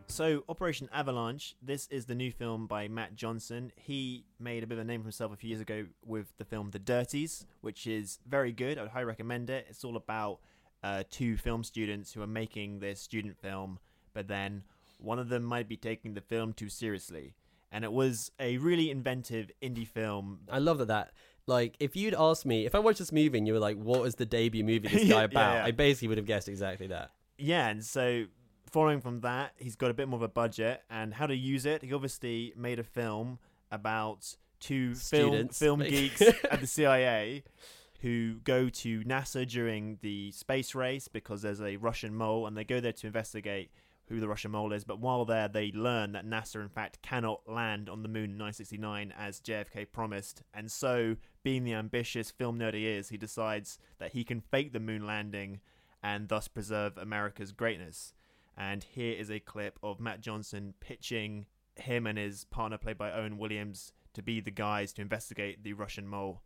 [SPEAKER 2] So, Operation Avalanche. This is the new film by Matt Johnson. He made a bit of a name for himself a few years ago with the film The Dirties, which is very good. I would highly recommend it. It's all about uh, two film students who are making their student film, but then one of them might be taking the film too seriously. and it was a really inventive indie film.
[SPEAKER 1] I love that. That like, if you'd asked me, if I watched this movie and you were like, "What is the debut movie this guy about?"
[SPEAKER 2] yeah.
[SPEAKER 1] I basically would have guessed exactly that.
[SPEAKER 2] Yeah, and so following from that, he's got a bit more of a budget and how to use it. He obviously made a film about two film
[SPEAKER 1] Students.
[SPEAKER 2] film
[SPEAKER 1] Like-
[SPEAKER 2] geeks at the CIA who go to NASA during the space race because there's a Russian mole and they go there to investigate who the Russian mole is. But while there, they learn that NASA, in fact, cannot land on the moon in 969 as JFK promised. And so, being the ambitious film nerd he is, he decides that he can fake the moon landing and thus preserve America's greatness. And here is a clip of Matt Johnson pitching him and his partner, played by Owen Williams, to be the guys to investigate the Russian mole.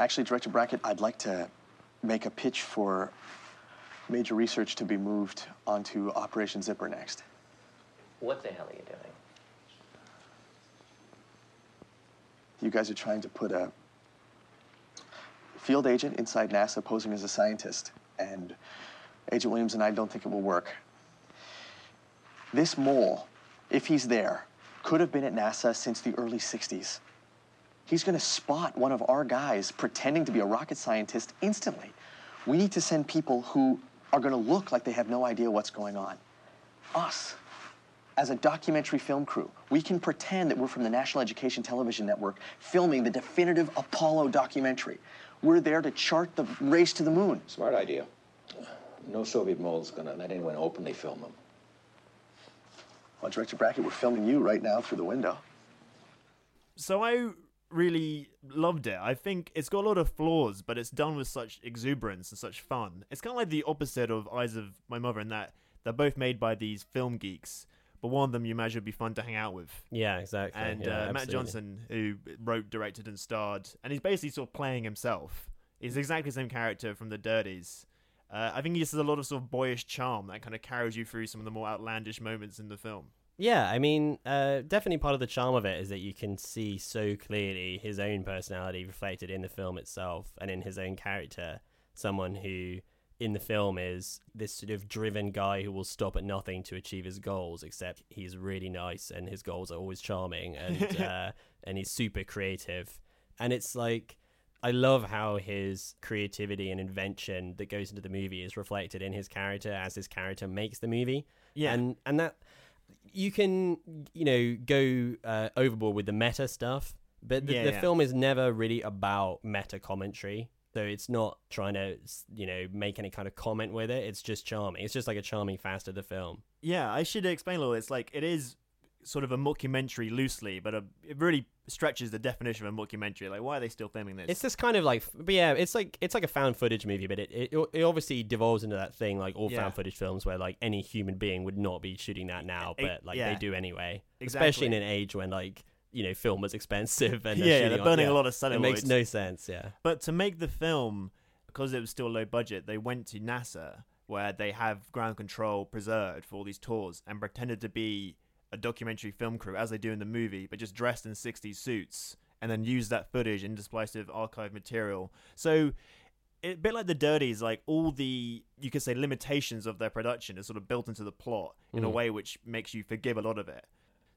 [SPEAKER 6] Actually, Director Brackett, I'd like to make a pitch for major research to be moved onto Operation Zipper next.
[SPEAKER 7] What the hell are you doing?
[SPEAKER 6] You guys are trying to put a field agent inside NASA posing as a scientist, and Agent Williams and I don't think it will work. This mole, if he's there, could have been at NASA since the early 60s. He's going to spot one of our guys pretending to be a rocket scientist instantly. We need to send people who are going to look like they have no idea what's going on. Us, as a documentary film crew, we can pretend that we're from the National Education Television Network filming the definitive Apollo documentary. We're there to chart the race to the moon.
[SPEAKER 7] Smart idea. No Soviet mole's gonna let anyone openly film them.
[SPEAKER 6] Well, Director Brackett, we're filming you right now through the window.
[SPEAKER 2] So I really loved it. I think it's got a lot of flaws, but it's done with such exuberance and such fun. It's kind of like the opposite of Eyes of My Mother in that they're both made by these film geeks, but one of them you imagine would be fun to hang out with.
[SPEAKER 1] Yeah, exactly.
[SPEAKER 2] And
[SPEAKER 1] Yeah,
[SPEAKER 2] uh, Matt. Johnson, who wrote, directed, and starred, and he's basically sort of playing himself. He's exactly the same character from The Dirties. Uh, I think he just has a lot of sort of boyish charm that kind of carries you through some of the more outlandish moments in the film.
[SPEAKER 1] Yeah, I mean, uh, definitely part of the charm of it is that you can see so clearly his own personality reflected in the film itself and in his own character. Someone who, in the film, is this sort of driven guy who will stop at nothing to achieve his goals, except he's really nice and his goals are always charming and, uh, and he's super creative. And it's like, I love how his creativity and invention that goes into the movie is reflected in his character as his character makes the movie.
[SPEAKER 2] Yeah.
[SPEAKER 1] And, and that you can you know go uh, overboard with the meta stuff but the,
[SPEAKER 2] Yeah,
[SPEAKER 1] the
[SPEAKER 2] yeah.
[SPEAKER 1] film is never really about meta commentary so it's not trying to you know make any kind of comment with it it's just charming it's just like a charming fast of the film
[SPEAKER 2] Yeah, I should explain a little. It's like it is sort of a mockumentary loosely, but a, it really stretches the definition of a mockumentary. Like, why are they still filming this?
[SPEAKER 1] it's this kind of like but yeah it's like it's like a found footage movie but it, it it obviously devolves into that thing like all
[SPEAKER 2] Yeah.
[SPEAKER 1] found footage films where like any human being would not be shooting that now but like
[SPEAKER 2] yeah.
[SPEAKER 1] they do anyway especially in an age when like you know film was expensive and
[SPEAKER 2] Yeah, yeah, they're
[SPEAKER 1] on-
[SPEAKER 2] burning a lot of
[SPEAKER 1] it makes no sense yeah
[SPEAKER 2] But to make the film, because it was still low budget, they went to NASA where they have ground control preserved for all these tours and pretended to be a documentary film crew as they do in the movie, but just dressed in 60s suits and then use that footage and spliced with archive material. So it, a bit like the Dirties, like all the you could say limitations of their production is sort of built into the plot in a
[SPEAKER 1] Mhm.
[SPEAKER 2] way which makes you forgive a lot of it.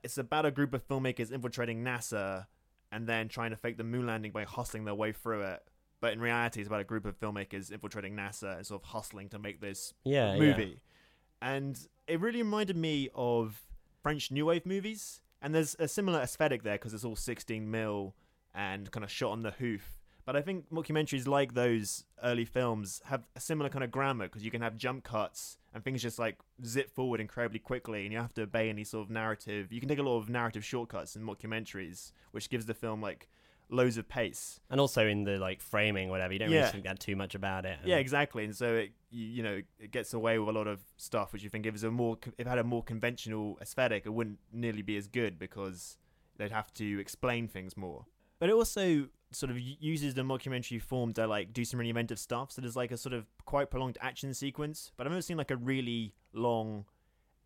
[SPEAKER 2] It's about a group of filmmakers infiltrating NASA and then trying to fake the moon landing by hustling their way through it. But in reality, it's about a group of filmmakers infiltrating NASA and sort of hustling to make this
[SPEAKER 1] Yeah, yeah.
[SPEAKER 2] movie. And it really reminded me of French New Wave movies. And there's a similar aesthetic there because it's all 16 mil and kind of shot on the hoof. But I think mockumentaries like those early films have a similar kind of grammar because you can have jump cuts and things just like zip forward incredibly quickly and you have to obey any sort of narrative. You can take a lot of narrative shortcuts in mockumentaries, which gives the film like loads of pace.
[SPEAKER 1] and also in the like framing whatever you don't
[SPEAKER 2] Yeah.
[SPEAKER 1] really think that too much about it
[SPEAKER 2] Yeah, exactly. And so it you, you know it gets away with a lot of stuff which you think if it was a more if it had a more conventional aesthetic, it wouldn't nearly be as good because they'd have to explain things more. But it also sort of u- uses the mockumentary form to like do some really inventive stuff. So there's like a sort of quite prolonged action sequence, but I've never seen like a really long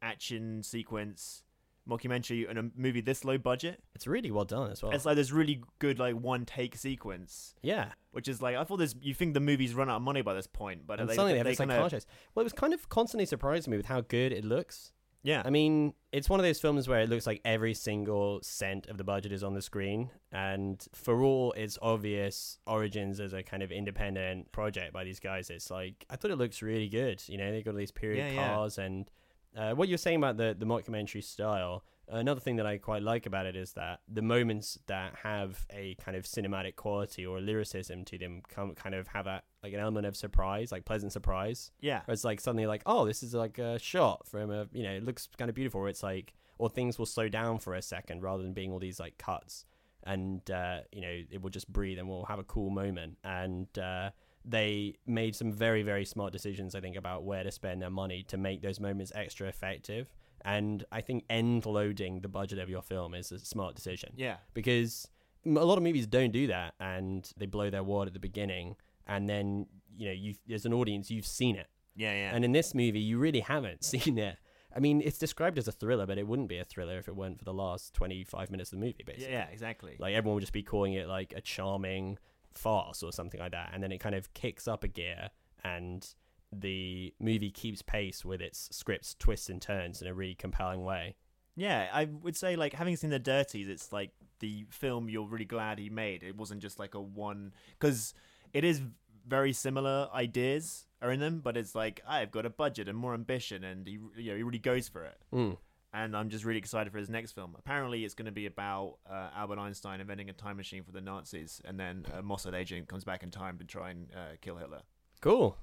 [SPEAKER 2] action sequence mockumentary in a movie this low budget.
[SPEAKER 1] it's really well done as well
[SPEAKER 2] It's like this really good like one take sequence
[SPEAKER 1] yeah
[SPEAKER 2] which is like I thought this. You think the movie's run out of money by this point, but
[SPEAKER 1] and
[SPEAKER 2] they,
[SPEAKER 1] suddenly they have
[SPEAKER 2] they
[SPEAKER 1] this like
[SPEAKER 2] kinda-
[SPEAKER 1] chase. Well, it was kind of constantly surprising me with how good it looks.
[SPEAKER 2] Yeah.
[SPEAKER 1] I mean, it's one of those films where it looks like every single cent of the budget is on the screen, and for all its obvious origins as a kind of independent project by these guys, it's like I thought it looks really good. You know, they've got all these period
[SPEAKER 2] Yeah, yeah.
[SPEAKER 1] cars, and uh, what you're saying about the the mockumentary style. Another thing that I quite like about it is that the moments that have a kind of cinematic quality or lyricism to them come kind of have a like an element of surprise, like pleasant surprise.
[SPEAKER 2] Yeah.
[SPEAKER 1] Where it's like suddenly like, oh, this is like a shot from a you know, it looks kind of beautiful. Or it's like, or things will slow down for a second rather than being all these like cuts, and uh, you know, it will just breathe and we'll have a cool moment. And uh, they made some very very smart decisions, I think, about where to spend their money to make those moments extra effective. And I think end loading the budget of your film is a smart decision
[SPEAKER 2] Yeah.
[SPEAKER 1] because a lot of movies don't do that and they blow their wad at the beginning and then you know you as an audience you've seen it
[SPEAKER 2] Yeah, yeah.
[SPEAKER 1] and in this movie you really haven't seen it i mean it's described as a thriller but it wouldn't be a thriller if it weren't for the last 25 minutes of the movie basically
[SPEAKER 2] yeah, yeah, exactly.
[SPEAKER 1] like everyone would just be calling it like a charming farce or something like that and then it kind of kicks up a gear and the movie keeps pace with its script's twists and turns in a really compelling way
[SPEAKER 2] Yeah, I would say like having seen the Dirties, it's like the film you're really glad he made. It wasn't just like a one because it is very similar ideas are in them, but it's like I've got a budget and more ambition, and he you know he really goes for it.
[SPEAKER 1] Mm.
[SPEAKER 2] And I'm just really excited for his next film. Apparently, it's going to be about uh, Albert Einstein inventing a time machine for the Nazis, and then a Mossad agent comes back in time to try and uh, kill Hitler.
[SPEAKER 1] cool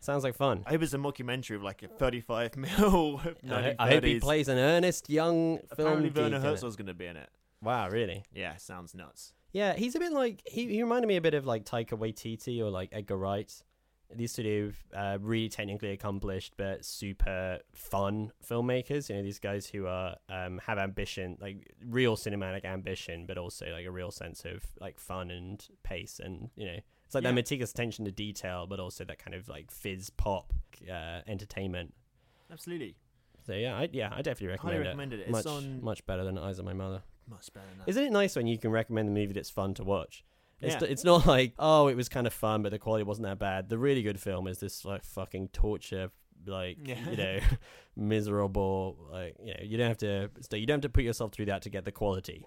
[SPEAKER 1] sounds like fun
[SPEAKER 2] I hope it's a mockumentary of like a 35 mil.
[SPEAKER 1] I, I hope he plays an earnest young film
[SPEAKER 2] Apparently, Werner. Herzog's going to be in it.
[SPEAKER 1] Wow, really?
[SPEAKER 2] Yeah, sounds nuts.
[SPEAKER 1] Yeah, he's a bit like he, he reminded me a bit of like Taika Waititi or like Edgar Wright. These sort of uh, really technically accomplished but super fun filmmakers. You know, these guys who are um, have ambition, like real cinematic ambition, but also like a real sense of like fun and pace, and you know, it's like
[SPEAKER 2] Yeah.
[SPEAKER 1] that meticulous attention to detail, but also that kind of like fizz pop uh, entertainment.
[SPEAKER 2] Absolutely.
[SPEAKER 1] So yeah, I, yeah, I definitely recommend
[SPEAKER 2] Highly
[SPEAKER 1] it.
[SPEAKER 2] recommended it. It's
[SPEAKER 1] Much
[SPEAKER 2] on-
[SPEAKER 1] much better than Eyes of My Mother.
[SPEAKER 2] Much better than.
[SPEAKER 1] Isn't it nice when you can recommend a movie that's fun to watch? It's,
[SPEAKER 2] Yeah.
[SPEAKER 1] it's not like, oh, it was kind of fun, but the quality wasn't that bad. The really good film is this like fucking torture, like
[SPEAKER 2] Yeah.
[SPEAKER 1] you know, miserable. Like you know, you don't have to. You don't have to put yourself through that to get the quality.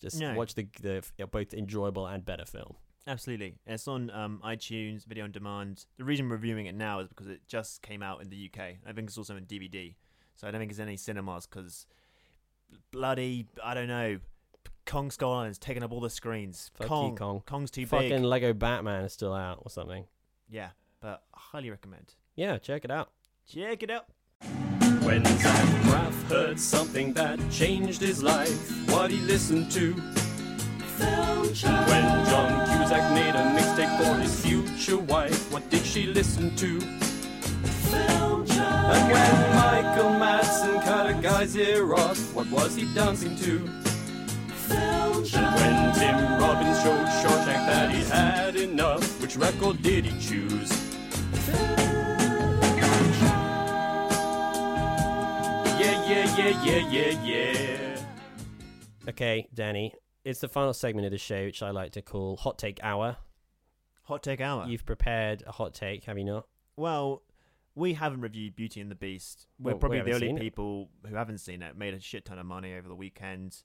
[SPEAKER 1] Just
[SPEAKER 2] No.
[SPEAKER 1] watch the the both enjoyable and better film.
[SPEAKER 2] Absolutely. It's on um, iTunes, video on demand. The reason we're reviewing it now is because it just came out in the UK. I think it's also in DVD. So I don't think it's in any cinemas because bloody, I don't know, Kong Skull Island's taking up all the screens.
[SPEAKER 1] Fuck you,
[SPEAKER 2] Kong,
[SPEAKER 1] Kong.
[SPEAKER 2] Kong's too
[SPEAKER 1] Fucking
[SPEAKER 2] big.
[SPEAKER 1] Lego Batman is still out or something.
[SPEAKER 2] Yeah, but I highly recommend.
[SPEAKER 1] Yeah, check it out.
[SPEAKER 2] Check it out.
[SPEAKER 3] When Zach Braff heard something that changed his life, what he listened to. When John Cusack made a mixtape for his future wife, what did she listen to? And when Michael Madsen cut a guy's ear off, what was he dancing to? And when Tim Robbins showed Shawshank that he had enough, which record did he choose? Yeah, yeah, yeah, yeah, yeah, yeah.
[SPEAKER 1] Okay, Danny, it's the final segment of the show, which I like to call Hot Take Hour.
[SPEAKER 2] Hot take hour.
[SPEAKER 1] You've prepared a hot take, have you not?
[SPEAKER 2] Well, we haven't reviewed Beauty and the Beast. We're
[SPEAKER 1] Well, we
[SPEAKER 2] probably the only
[SPEAKER 1] seen it.
[SPEAKER 2] people who haven't seen it. Made a shit ton of money over the weekend.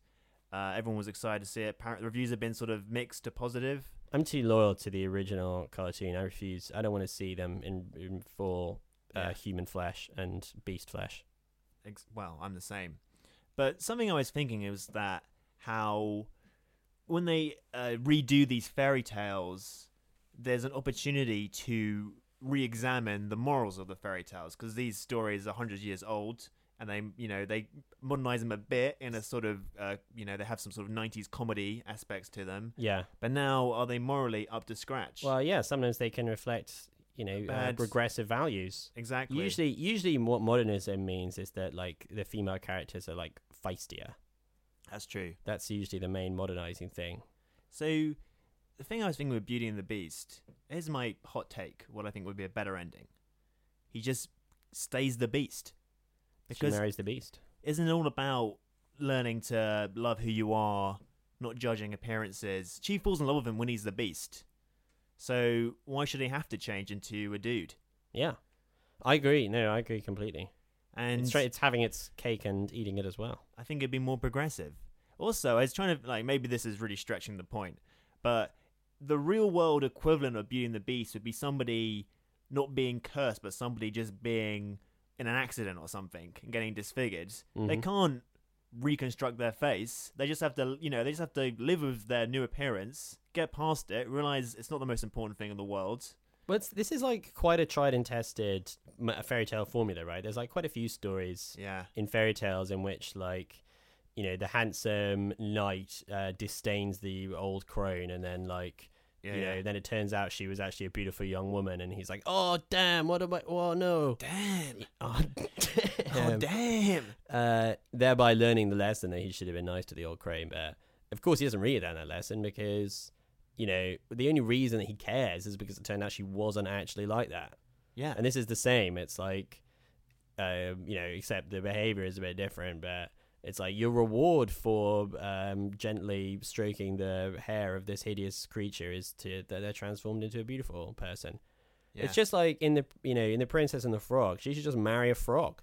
[SPEAKER 2] Uh, everyone was excited to see it. Apparently, reviews have been sort of mixed to positive.
[SPEAKER 1] I'm too loyal to the original cartoon. I refuse. I don't want to see them in, in full uh,
[SPEAKER 2] Yeah.
[SPEAKER 1] human flesh and beast flesh.
[SPEAKER 2] Ex- well, I'm the same. But something I was thinking is that how when they uh, redo these fairy tales, there's an opportunity to re-examine the morals of the fairy tales because these stories are hundred years old, and they, you know, they modernize them a bit in a sort of, uh, you know, they have some sort of '90s comedy aspects to them.
[SPEAKER 1] Yeah.
[SPEAKER 2] But now, are they morally up to scratch?
[SPEAKER 1] Well, yeah. Sometimes they can reflect, you know, uh, regressive values.
[SPEAKER 2] exactly.
[SPEAKER 1] Usually, usually, what modernism means is that like the female characters are like feistier.
[SPEAKER 2] that's true.
[SPEAKER 1] That's usually the main modernizing thing.
[SPEAKER 2] So, the thing I was thinking with Beauty and the Beast, is my hot take. What I think would be a better ending. He just stays the beast.
[SPEAKER 1] She marries the beast.
[SPEAKER 2] isn't it all about learning to love who you are, not judging appearances? She falls in love with him when he's the beast. So, why should he have to change into a dude?
[SPEAKER 1] Yeah, I agree. No, I agree completely.
[SPEAKER 2] and
[SPEAKER 1] It's, it's having its cake and eating it as well.
[SPEAKER 2] I think it'd be more progressive. Also, I was trying to like maybe this is really stretching the point, but the real world equivalent of Beauty and the Beast would be somebody not being cursed, but somebody just being in an accident or something and getting disfigured. They
[SPEAKER 1] Mhm.
[SPEAKER 2] can't reconstruct their face. They just have to, you know, they just have to live with their new appearance, get past it, realize it's not the most important thing in the world.
[SPEAKER 1] But it's, this is like quite a tried and tested fairy tale formula, right? There's like quite a few stories
[SPEAKER 2] Yeah.
[SPEAKER 1] in fairy tales in which like you know the handsome knight uh, disdains the old crone and then like
[SPEAKER 2] Yeah,
[SPEAKER 1] you
[SPEAKER 2] yeah.
[SPEAKER 1] know then it turns out she was actually a beautiful young woman and he's like oh damn what am i oh no
[SPEAKER 2] Damn.
[SPEAKER 1] oh damn,
[SPEAKER 2] Oh
[SPEAKER 1] damn
[SPEAKER 2] damn.
[SPEAKER 1] uh, thereby learning the lesson that he should have been nice to the old crane bear. of course he doesn't really learn that lesson because you know the only reason that he cares is because it turned out she wasn't actually like that
[SPEAKER 2] Yeah.
[SPEAKER 1] and this is the same. It's like, um, you know, except the behavior is a bit different, but it's like your reward for um, gently stroking the hair of this hideous creature is to that they're transformed into a beautiful person. It's just like in the you know in the Princess and the Frog. She should just marry a frog.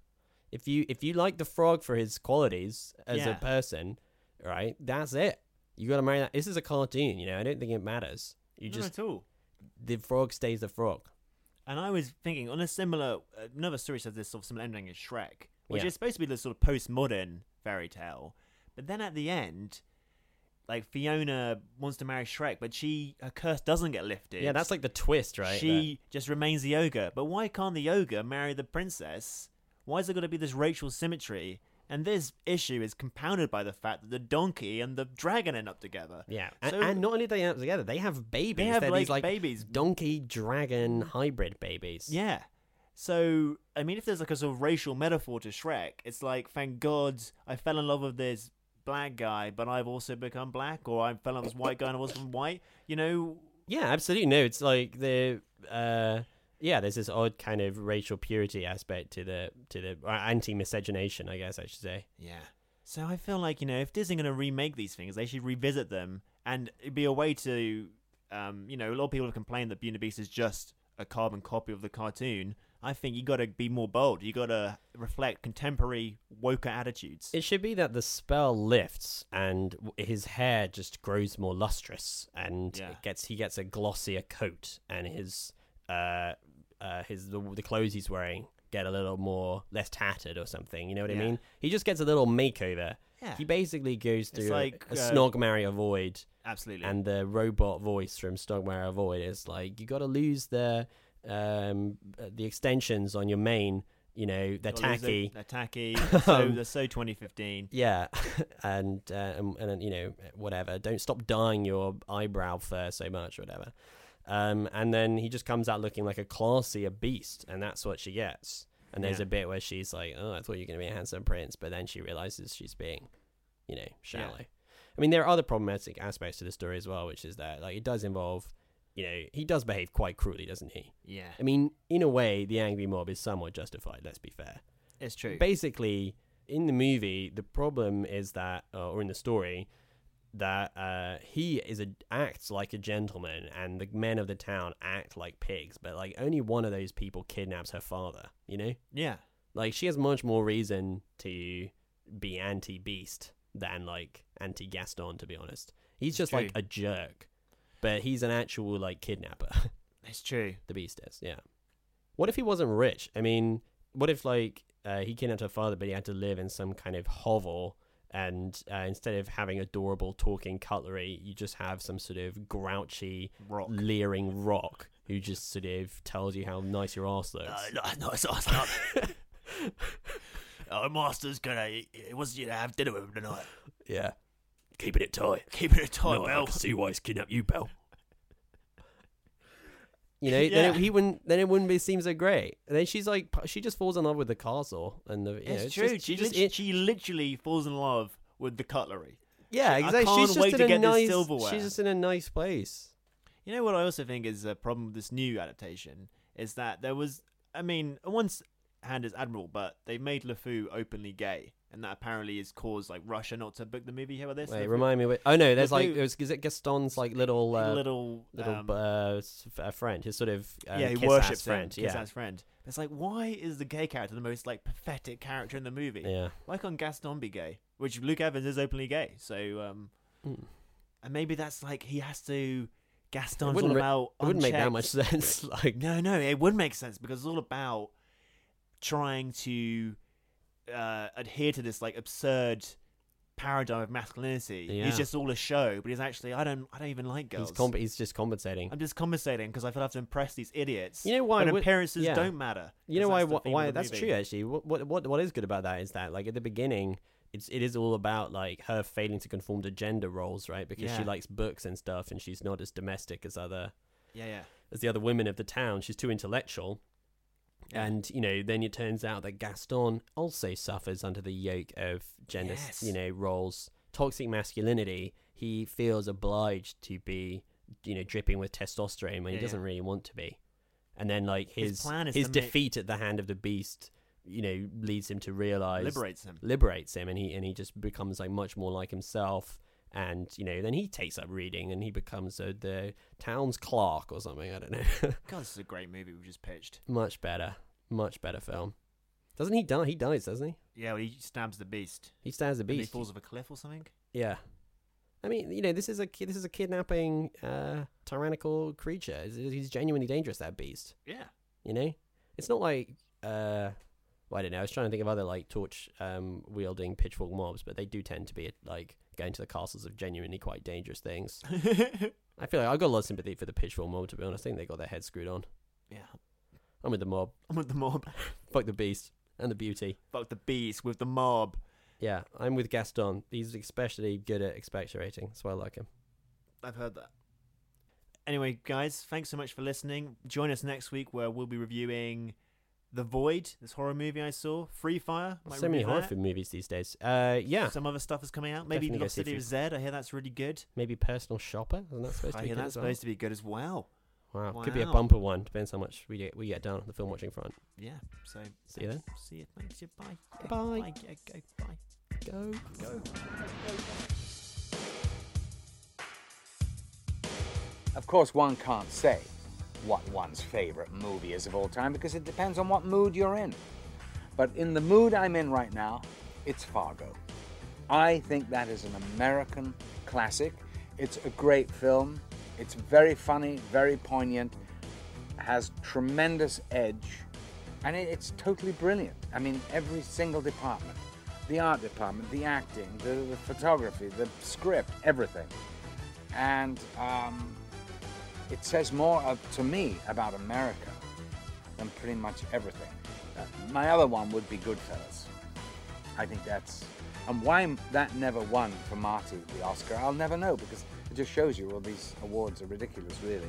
[SPEAKER 1] If you if you like the frog for his qualities as
[SPEAKER 2] Yeah.
[SPEAKER 1] a person, right? That's it. You got to marry that. This is a cartoon, you know. I don't think it matters. You
[SPEAKER 2] Not
[SPEAKER 1] just
[SPEAKER 2] at all.
[SPEAKER 1] the frog stays the frog.
[SPEAKER 2] And I was thinking on a similar, another story says this sort of similar ending is Shrek, which
[SPEAKER 1] Yeah.
[SPEAKER 2] is supposed to be the sort of postmodern fairy tale. But then at the end, like Fiona wants to marry Shrek, but she her curse doesn't get lifted.
[SPEAKER 1] Yeah, that's like the twist, right?
[SPEAKER 2] She just remains the ogre. But why can't the ogre marry the princess? Why is there got to be this racial symmetry? And this issue is compounded by the fact that the donkey and the dragon end up together.
[SPEAKER 1] Yeah, and,
[SPEAKER 2] So-
[SPEAKER 1] and not only do they end up together, they have babies.
[SPEAKER 2] have,
[SPEAKER 1] They're
[SPEAKER 2] like,
[SPEAKER 1] these like
[SPEAKER 2] babies.
[SPEAKER 1] donkey dragon hybrid babies.
[SPEAKER 2] Yeah. So, I mean, if there's like a sort of racial metaphor to Shrek, it's like, thank God I fell in love with this black guy, but I've also become black, or I fell in love with this white guy and I was from white. You know,
[SPEAKER 1] yeah, absolutely. No, it's like the uh, yeah. There's this odd kind of racial purity aspect to the to the or anti-miscegenation, I guess I should say.
[SPEAKER 2] Yeah. So I feel like, you know, if Disney's going to remake these things, they should revisit them and it'd be a way to, um, you know, a lot of people have complained that Beauty and the Beast is just a carbon copy of the cartoon. I think you got to be more bold. You got to reflect contemporary woker attitudes.
[SPEAKER 1] It should be that the spell lifts and his hair just grows more lustrous and
[SPEAKER 2] Yeah.
[SPEAKER 1] it gets he gets a glossier coat and his uh uh his the, the clothes he's wearing get a little more less tattered or something. You know what I mean? He just gets a little makeover.
[SPEAKER 2] Yeah.
[SPEAKER 1] He basically goes through
[SPEAKER 2] like,
[SPEAKER 1] a, a
[SPEAKER 2] uh,
[SPEAKER 1] Snog Marry Avoid
[SPEAKER 2] Absolutely.
[SPEAKER 1] and the robot voice from Snog Marry Avoid is like you got to lose the um the extensions on your mane. You know they're tacky.
[SPEAKER 2] They're tacky. They're so,
[SPEAKER 1] Um,
[SPEAKER 2] they're so 2015.
[SPEAKER 1] Yeah, and uh, and, and you know whatever. Don't stop dyeing your eyebrow fur so much, or whatever. Um, and then he just comes out looking like a classier beast, and that's what she gets. And there's
[SPEAKER 2] Yeah.
[SPEAKER 1] a bit where she's like, "Oh, I thought you were gonna be a handsome prince," but then she realizes she's being, you know, shallow. I mean, there are other problematic aspects to the story as well, which is that like it does involve, you know, he does behave quite cruelly, doesn't he?
[SPEAKER 2] Yeah.
[SPEAKER 1] I mean, in a way, the angry mob is somewhat justified. Let's be fair
[SPEAKER 2] It's true.
[SPEAKER 1] basically in the movie the problem is that uh, or in the story that uh, he is a acts like a gentleman and the men of the town act like pigs but like only one of those people kidnaps her father you know
[SPEAKER 2] yeah.
[SPEAKER 1] like she has much more reason to be anti-beast than like anti-gaston to be honest he's just like a jerk but he's an actual like kidnapper
[SPEAKER 2] It's true.
[SPEAKER 1] the beast is yeah what if he wasn't rich i mean what if like uh, he kidnapped her father but he had to live in some kind of hovel and uh, instead of having adorable talking cutlery you just have some sort of grouchy
[SPEAKER 2] Rock.
[SPEAKER 1] leering rock who just sort of tells you how nice your ass looks
[SPEAKER 2] no, no, it's not. It's not. Our master's gonna. He wants you to have dinner with him tonight.
[SPEAKER 1] yeah keeping it tight
[SPEAKER 2] Keeping it tight,
[SPEAKER 1] No, I can see why he's kidnapped you Belle you know,
[SPEAKER 2] Yeah.
[SPEAKER 1] then it, he wouldn't. Then it wouldn't be seem so great. And then she's like, she just falls in love with the castle and the. You know,
[SPEAKER 2] It's,
[SPEAKER 1] it's
[SPEAKER 2] true.
[SPEAKER 1] just-
[SPEAKER 2] she,
[SPEAKER 1] just it-
[SPEAKER 2] she literally falls in love with the cutlery.
[SPEAKER 1] Yeah,
[SPEAKER 2] I
[SPEAKER 1] exactly.
[SPEAKER 2] can't
[SPEAKER 1] she's just
[SPEAKER 2] wait
[SPEAKER 1] in
[SPEAKER 2] to
[SPEAKER 1] a
[SPEAKER 2] get this
[SPEAKER 1] nice.
[SPEAKER 2] silverware.
[SPEAKER 1] She's just in a nice place.
[SPEAKER 2] You know what I also think is a problem with this new adaptation is that there was, I mean, once hand as admiral, but they made LeFou openly gay, and that apparently has caused like Russia not to book the movie. How about this?
[SPEAKER 1] Wait,
[SPEAKER 2] LeFou-
[SPEAKER 1] remind me. What, oh no, there's like
[SPEAKER 2] LeFou-
[SPEAKER 1] it was, is it Gaston's like little uh,
[SPEAKER 2] little
[SPEAKER 1] little
[SPEAKER 2] um,
[SPEAKER 1] uh, uh, friend, his sort of uh,
[SPEAKER 2] yeah, he worships
[SPEAKER 1] friend.
[SPEAKER 2] him,
[SPEAKER 1] yeah,
[SPEAKER 2] kiss-ass friend. It's like, why is the gay character the most like pathetic character in the movie?
[SPEAKER 1] yeah.
[SPEAKER 2] Why can't Gaston be gay? Which Luke Evans is openly gay, so um,
[SPEAKER 1] Mm.
[SPEAKER 2] and maybe that's like he has to. Gaston's all
[SPEAKER 1] wouldn't re-
[SPEAKER 2] about.
[SPEAKER 1] It wouldn't make that much sense. like,
[SPEAKER 2] No, no, it would make sense because it's all about trying to uh, adhere to this like absurd paradigm of masculinity.
[SPEAKER 1] Yeah.
[SPEAKER 2] He's just all a show, but he's actually I don't I don't even like girls.
[SPEAKER 1] he's comp- he's just compensating.
[SPEAKER 2] I'm just compensating because I feel I have to impress these idiots.
[SPEAKER 1] You know why
[SPEAKER 2] But appearances
[SPEAKER 1] yeah.
[SPEAKER 2] don't matter.
[SPEAKER 1] You know why?
[SPEAKER 2] that's
[SPEAKER 1] Why, why that's
[SPEAKER 2] movie.
[SPEAKER 1] true actually. What, what what what is good about that is that like at the beginning, it's it is all about like her failing to conform to gender roles, right? Because she likes books and stuff, and she's not as domestic as other
[SPEAKER 2] Yeah, yeah.
[SPEAKER 1] as the other women of the town. She's too intellectual. And you know, then it turns out that Gaston also suffers under the yoke of gender,
[SPEAKER 2] Yes.
[SPEAKER 1] you know, roles, toxic masculinity. He feels obliged to be, you know, dripping with testosterone when
[SPEAKER 2] Yeah,
[SPEAKER 1] he doesn't really want to be. And then, like
[SPEAKER 2] His
[SPEAKER 1] his his
[SPEAKER 2] to make-
[SPEAKER 1] defeat at the hand of the beast, you know, leads him to realize
[SPEAKER 2] Liberates him.
[SPEAKER 1] liberates him, and he and he just becomes like much more like himself. And you know, then he takes up reading, and he becomes uh, the town's clerk or something. I don't know.
[SPEAKER 2] God, this is a great movie we just pitched.
[SPEAKER 1] Much better. Much better film. Doesn't he die? He dies, doesn't he?
[SPEAKER 2] Yeah, well, he stabs the beast.
[SPEAKER 1] He stabs the
[SPEAKER 2] and he falls off a cliff or something.
[SPEAKER 1] Yeah. I mean, you know, this is a this is a kidnapping uh, tyrannical creature. He's- He's genuinely dangerous. That beast.
[SPEAKER 2] Yeah.
[SPEAKER 1] You know, it's not like uh, well, I don't know. I was trying to think of other like torch um, wielding pitchfork mobs, but they do tend to be like going to the castles of genuinely quite dangerous things. I feel like I've got a lot of sympathy for the pitchfork mob. To be honest, I think they got their heads screwed on.
[SPEAKER 2] yeah.
[SPEAKER 1] I'm with the mob.
[SPEAKER 2] I'm with the mob.
[SPEAKER 1] Fuck the beast and the beauty.
[SPEAKER 2] Fuck the beast with the mob.
[SPEAKER 1] Yeah, I'm with Gaston. He's especially good at expectorating. That's why I like him.
[SPEAKER 2] I've heard that. Anyway, guys, thanks so much for listening. Join us next week where we'll be reviewing The Void, this horror movie I saw. Free Fire.
[SPEAKER 1] so many horror
[SPEAKER 2] that.
[SPEAKER 1] film movies these days. Uh, yeah,
[SPEAKER 2] Some other stuff is coming out. Maybe
[SPEAKER 1] Definitely
[SPEAKER 2] Lost City of Zed. I hear that's really good.
[SPEAKER 1] maybe Personal Shopper. Isn't that supposed to
[SPEAKER 2] I
[SPEAKER 1] be
[SPEAKER 2] hear
[SPEAKER 1] good
[SPEAKER 2] that's
[SPEAKER 1] as well?
[SPEAKER 2] supposed to be good as well.
[SPEAKER 1] Wow, could be a
[SPEAKER 2] Wow.
[SPEAKER 1] bumper one. Depends how much we get we get done on the film watching front.
[SPEAKER 2] Yeah. So
[SPEAKER 1] See you then.
[SPEAKER 2] See you. Thanks. you. Bye.
[SPEAKER 1] Bye.
[SPEAKER 2] Bye. Yeah, go. Bye.
[SPEAKER 1] Go.
[SPEAKER 2] Go.
[SPEAKER 8] Of course, one can't say what one's favorite movie is of all time because it depends on what mood you're in. But in the mood I'm in right now, it's Fargo. I think that is an American classic. It's a great film. It's very funny, very poignant, has tremendous edge, and it's totally brilliant. I mean, every single department the art department, the acting, the, the photography, the script, everything. And um, it says more of, to me about America than pretty much everything. Uh, my other one would be Goodfellas. I think that's. And why that never won for Marty the Oscar, I'll never know because it just shows you all these awards are ridiculous, really.